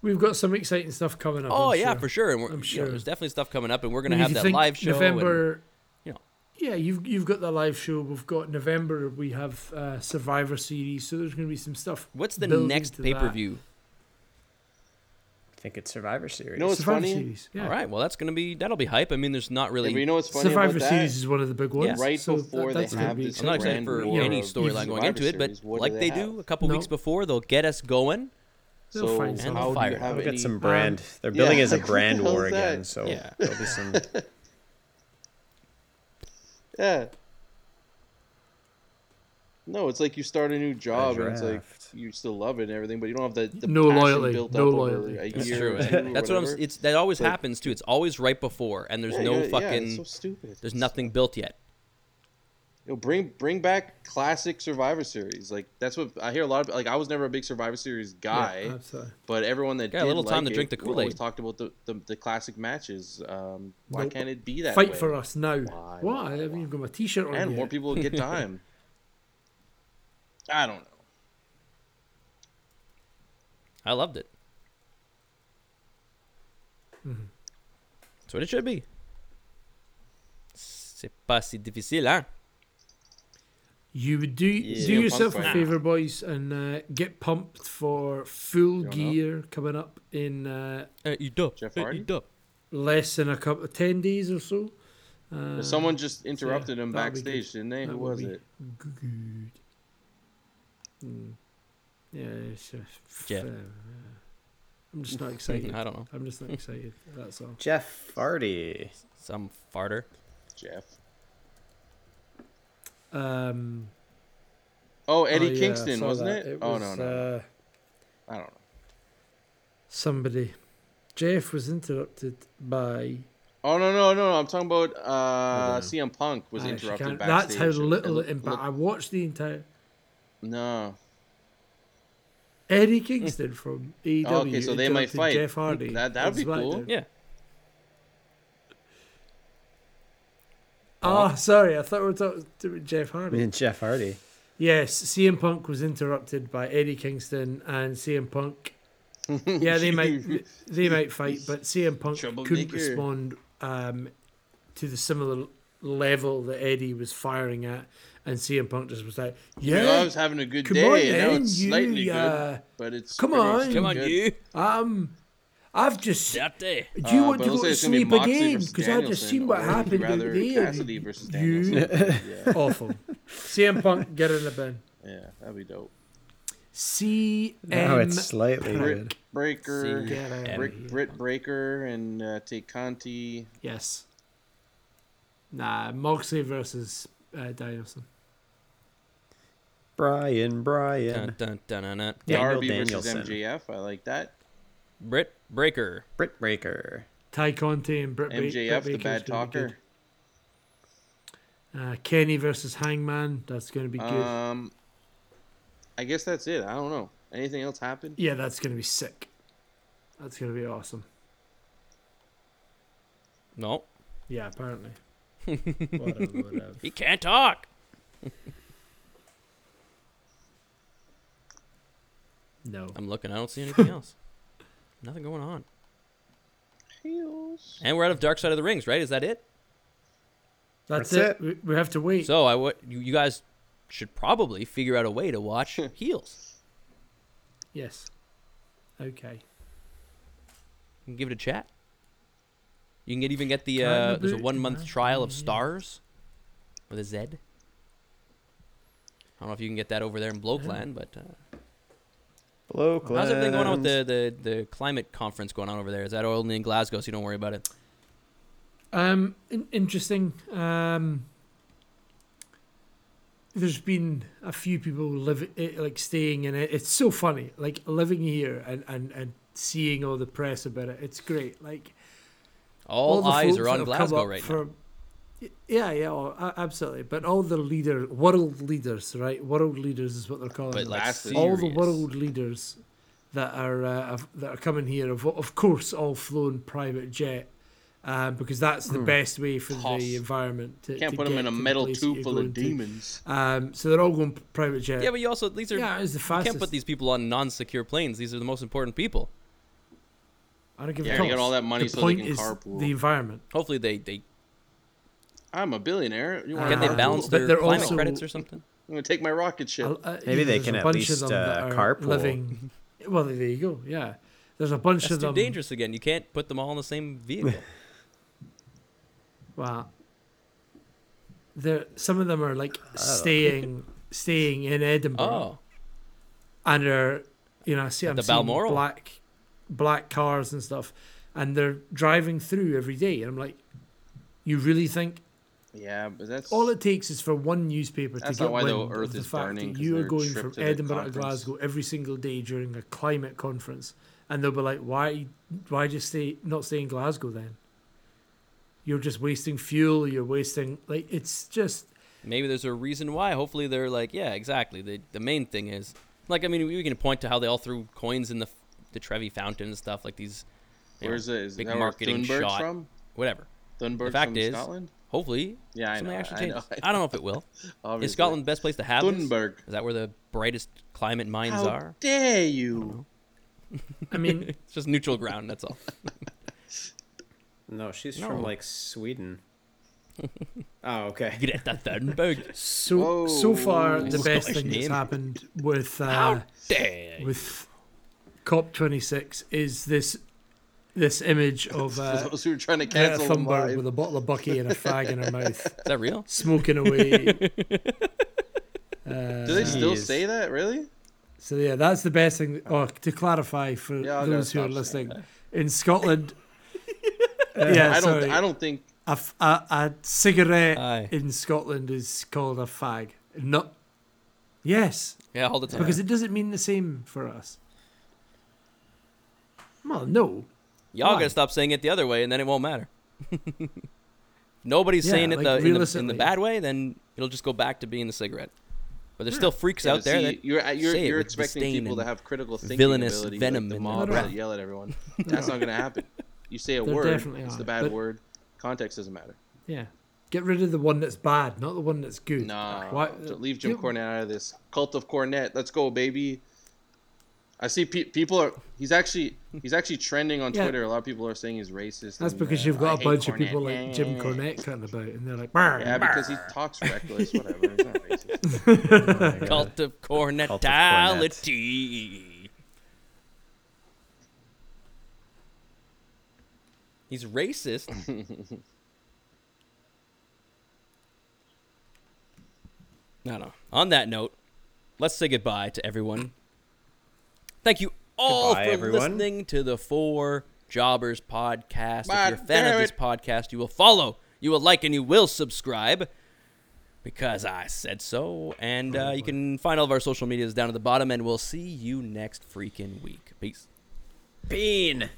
We've got some exciting stuff coming up. Oh I'm yeah, sure. for sure. And we're, I'm you know, sure. there's definitely stuff coming up, and we're gonna I mean, have that live show. and- November. you know. Yeah, you've you've got the live show. We've got November. We have uh, Survivor Series. So there's going to be some stuff. what's the next pay per view? I think it's Survivor Series. No, it's Survivor funny. Series. Yeah. All right. Well, that's gonna be that'll be hype. I mean, there's not really. but you know what's funny Survivor about that? Series is one of the big ones. Yeah. right so before that- they that's gonna have be this I'm not exciting. excited for any storyline going Survivor into it, but Series, what do like they they, do a couple No. weeks before, they'll get us going. They'll So find And something. how do fire you it have We'll get some brand. Um, they're yeah, building as a like, brand war that? again, so Yeah. there'll be some Yeah. No, it's like you start a new job and it's like you still love it and everything, but you don't have that the No passion loyalty, built no up loyalty. over a That's year true. or and two That's what I'm. It's that always Like- happens too. It's always right before, and there's Yeah, no yeah, yeah, fucking. it's so stupid. there's nothing built yet. You know, bring bring back classic Survivor Series. Like that's what I hear a lot of. Like I was never a big Survivor Series guy, Yeah, but everyone that Yeah, a did little time like to drink the always Kool-Aid. talked about the, the, the classic matches. Um, why Nope. can't it be that Fight way? for us now. Why? What? I haven't even got my T-shirt on and yet. more people will get time. I don't know. I loved it. Mm-hmm. That's what it should be. C'est pas si difficile, hein? You would do Yeah. do yourself a fight. favor, boys, and uh, get pumped for full You know? gear coming up in uh, Uh, eat up. Jeff uh, Hardy? eat less than a couple of ten days or so. Uh, Someone just interrupted him that'll backstage, didn't they? That Who was be it? Good. Hmm. Yeah, it's just, Jeff. uh, I'm just not excited. I don't know. I'm just not excited. That's all. Jeff Hardy. Some farter. Jeff. Um, Oh, Eddie oh, yeah, Kingston, saw wasn't that. it? oh was, no, no, Uh, I don't know. somebody. Jeff was interrupted by. Oh no, no, no! I'm talking about uh, on. CM Punk was I interrupted can't- backstage. That's how little it impact. I watched the entire. No. Eddie Kingston from AEW. Oh, okay, so they might fight. Jeff Hardy. That- that'd be cool. SmackDown. Yeah. Oh, sorry. I thought we were talking to Jeff Hardy. Me and Jeff Hardy. Yes, CM Punk was interrupted by Eddie Kingston and CM Punk. Yeah, they might they might fight, but CM Punk couldn't Troublemaker. respond um, to the similar level that Eddie was firing at, and CM Punk just was like, You know, I was having a good come day, on, and now it's you, slightly uh, good, but it's come on. Come on, good. you. um, I've just That day. do you Uh, want to go to it's be sleep again? Because I've just seen what or would you happened over rather there. Cassidy versus You Danielson. yeah, awful. CM Punk get in the bin. yeah, that'd be dope. CM Now it's slightly Punk. good. Breaker, See. Get out of Brick, here. Breaker, and uh, Tay Conti. Yes. Nah, Moxley versus uh, Danielson. Brian, Brian. Dun, dun, dun, dun, dun. Daniel Darby Danielson. versus MJF. I like that. Britt Baker. Britt Baker. Tay Conti and Britt, Ba- MJF, Britt the bad talker. Uh, Kenny versus Hangman. That's going to be good. Um, I guess that's it. I don't know. Anything else happen? yeah, that's going to be sick. That's going to be awesome. No. Yeah, apparently. whatever, whatever. He can't talk. No. I'm looking. I don't see anything else. Nothing going on. Heels. And we're out of Dark Side of the Rings, right? Is that it? That's, That's it. We, we have to wait. So I would. You, you guys should probably figure out a way to watch Heels. yes. Okay. You can give it a chat. You can get even get the Kinda uh, there's a one month trial of. Stars with a Z. I don't know if you can get that over there in Blokland, but uh, Hello, how's everything going on with the, the, the climate conference going on over there? Is that only in Glasgow, so you don't worry about it? Um, in- interesting. Um, there's been a few people live eh, like staying in it. It's so funny, like living here and, and, and seeing all the press about it. It's great. Like All, the eyes are on Glasgow right now. for- Yeah, yeah, oh, a- absolutely. But all the leader, world leaders, right? World leaders is what they're calling But them. like That's all the world leaders that are uh, that are coming here have of course all flown private jet um, because that's the best way for Cost. the environment to Can't to put them in a metal tube full of demons. Um, so they're all going private jet. Yeah, but you also these are yeah, it's the you fastest. can't put these people on non-secure planes. These are the most important people. I don't give Yeah, a you toss. get all that money the so they point can is carpool. the environment. Hopefully they they I'm a billionaire. You want can they balance but their they're climate also- credits or something. I'm gonna take my rocket ship. Uh, Maybe they can a at bunch least, of them uh, carpool. Living, well, there you go. Yeah, there's a bunch That's of too them. dangerous again. You can't put them all in the same vehicle. Wow. There, some of them are like staying, staying in Edinburgh, oh, and are, you know, I see At I'm the Balmoral? black, black cars and stuff, and they're driving through every day, and I'm like, you really think Yeah, but that's All it takes is for one newspaper to get why the wind Earth of the is fact burning, that 'cause you are going from to Edinburgh to. Glasgow every single day during a climate conference, and they'll be like, "Why? Why just stay not stay in Glasgow then? You're just wasting fuel. You're wasting like it's just Maybe there's a reason why. Hopefully they're like, yeah, exactly. The the main thing is like I mean we can point to how they all threw coins in the the Trevi fountain and stuff like these. where's it? Is big that where marketing Thunberg's shot. from? Whatever. Thunberg's fact from is- Scotland. Hopefully, Yeah, I something know. actually I know. changes. I, don't know if it will. Is Scotland the best place to have this? Thunberg. Is that where the brightest climate minds are? How are? dare you? I mean It's just neutral ground. That's all. No, she's No. from like Sweden. oh, okay. Greta Thunberg. so so far the Scottish best thing that's happened with uh, How dare with COP 26 is this this image of For uh, those who are trying to cancel them Thunberg with a bottle of Bucky and a fag in her mouth, Is that real? smoking away. Uh, Do they still Jeez. say that? Really? So yeah, that's the best thing. Oh, to clarify for Yeah, those who are listening, in Scotland, yeah, I don't. sorry, I don't think. a, f- a- a cigarette Aye. in Scotland is called a fag. Not yes, Yeah, all the time. because it doesn't mean the same for us. Well, no, Y'all gotta stop saying it the other way, and then it won't matter. Nobody's Yeah, saying it like, the, in, the, in the bad way, then it'll just go back to being the cigarette. But there's still freaks Yeah, out there see, that you're uh, you're, say you're with expecting people to have critical thinking villainous ability, venom like the in mob their that eyes. yell at everyone. That's not gonna happen. You say a There word, definitely it's are, the bad but- word. Context doesn't matter. yeah, get rid of the one that's bad, not the one that's good. Nah, Why- leave Jim Cornette out of this. Cult of Cornette, let's go, baby. I see pe- people are. He's actually he's actually trending on Yeah. Twitter. A lot of people are saying he's racist. That's and, because uh, you've got a hate bunch of people like Jim Cornette cutting about, and they're like, "Brr, Yeah, brr." because he talks reckless. Whatever. He's not racist. cult of Cornette. cornetality. He's racist. no, no. On that note, let's say goodbye to everyone. Thank you all Goodbye, for everyone. listening to the Four Jobbers podcast. God if you're a fan of this podcast, you will follow, you will like, and you will subscribe because I said so. And uh, you can find all of our social medias down at the bottom, and we'll see you next freaking week. Peace. Bean.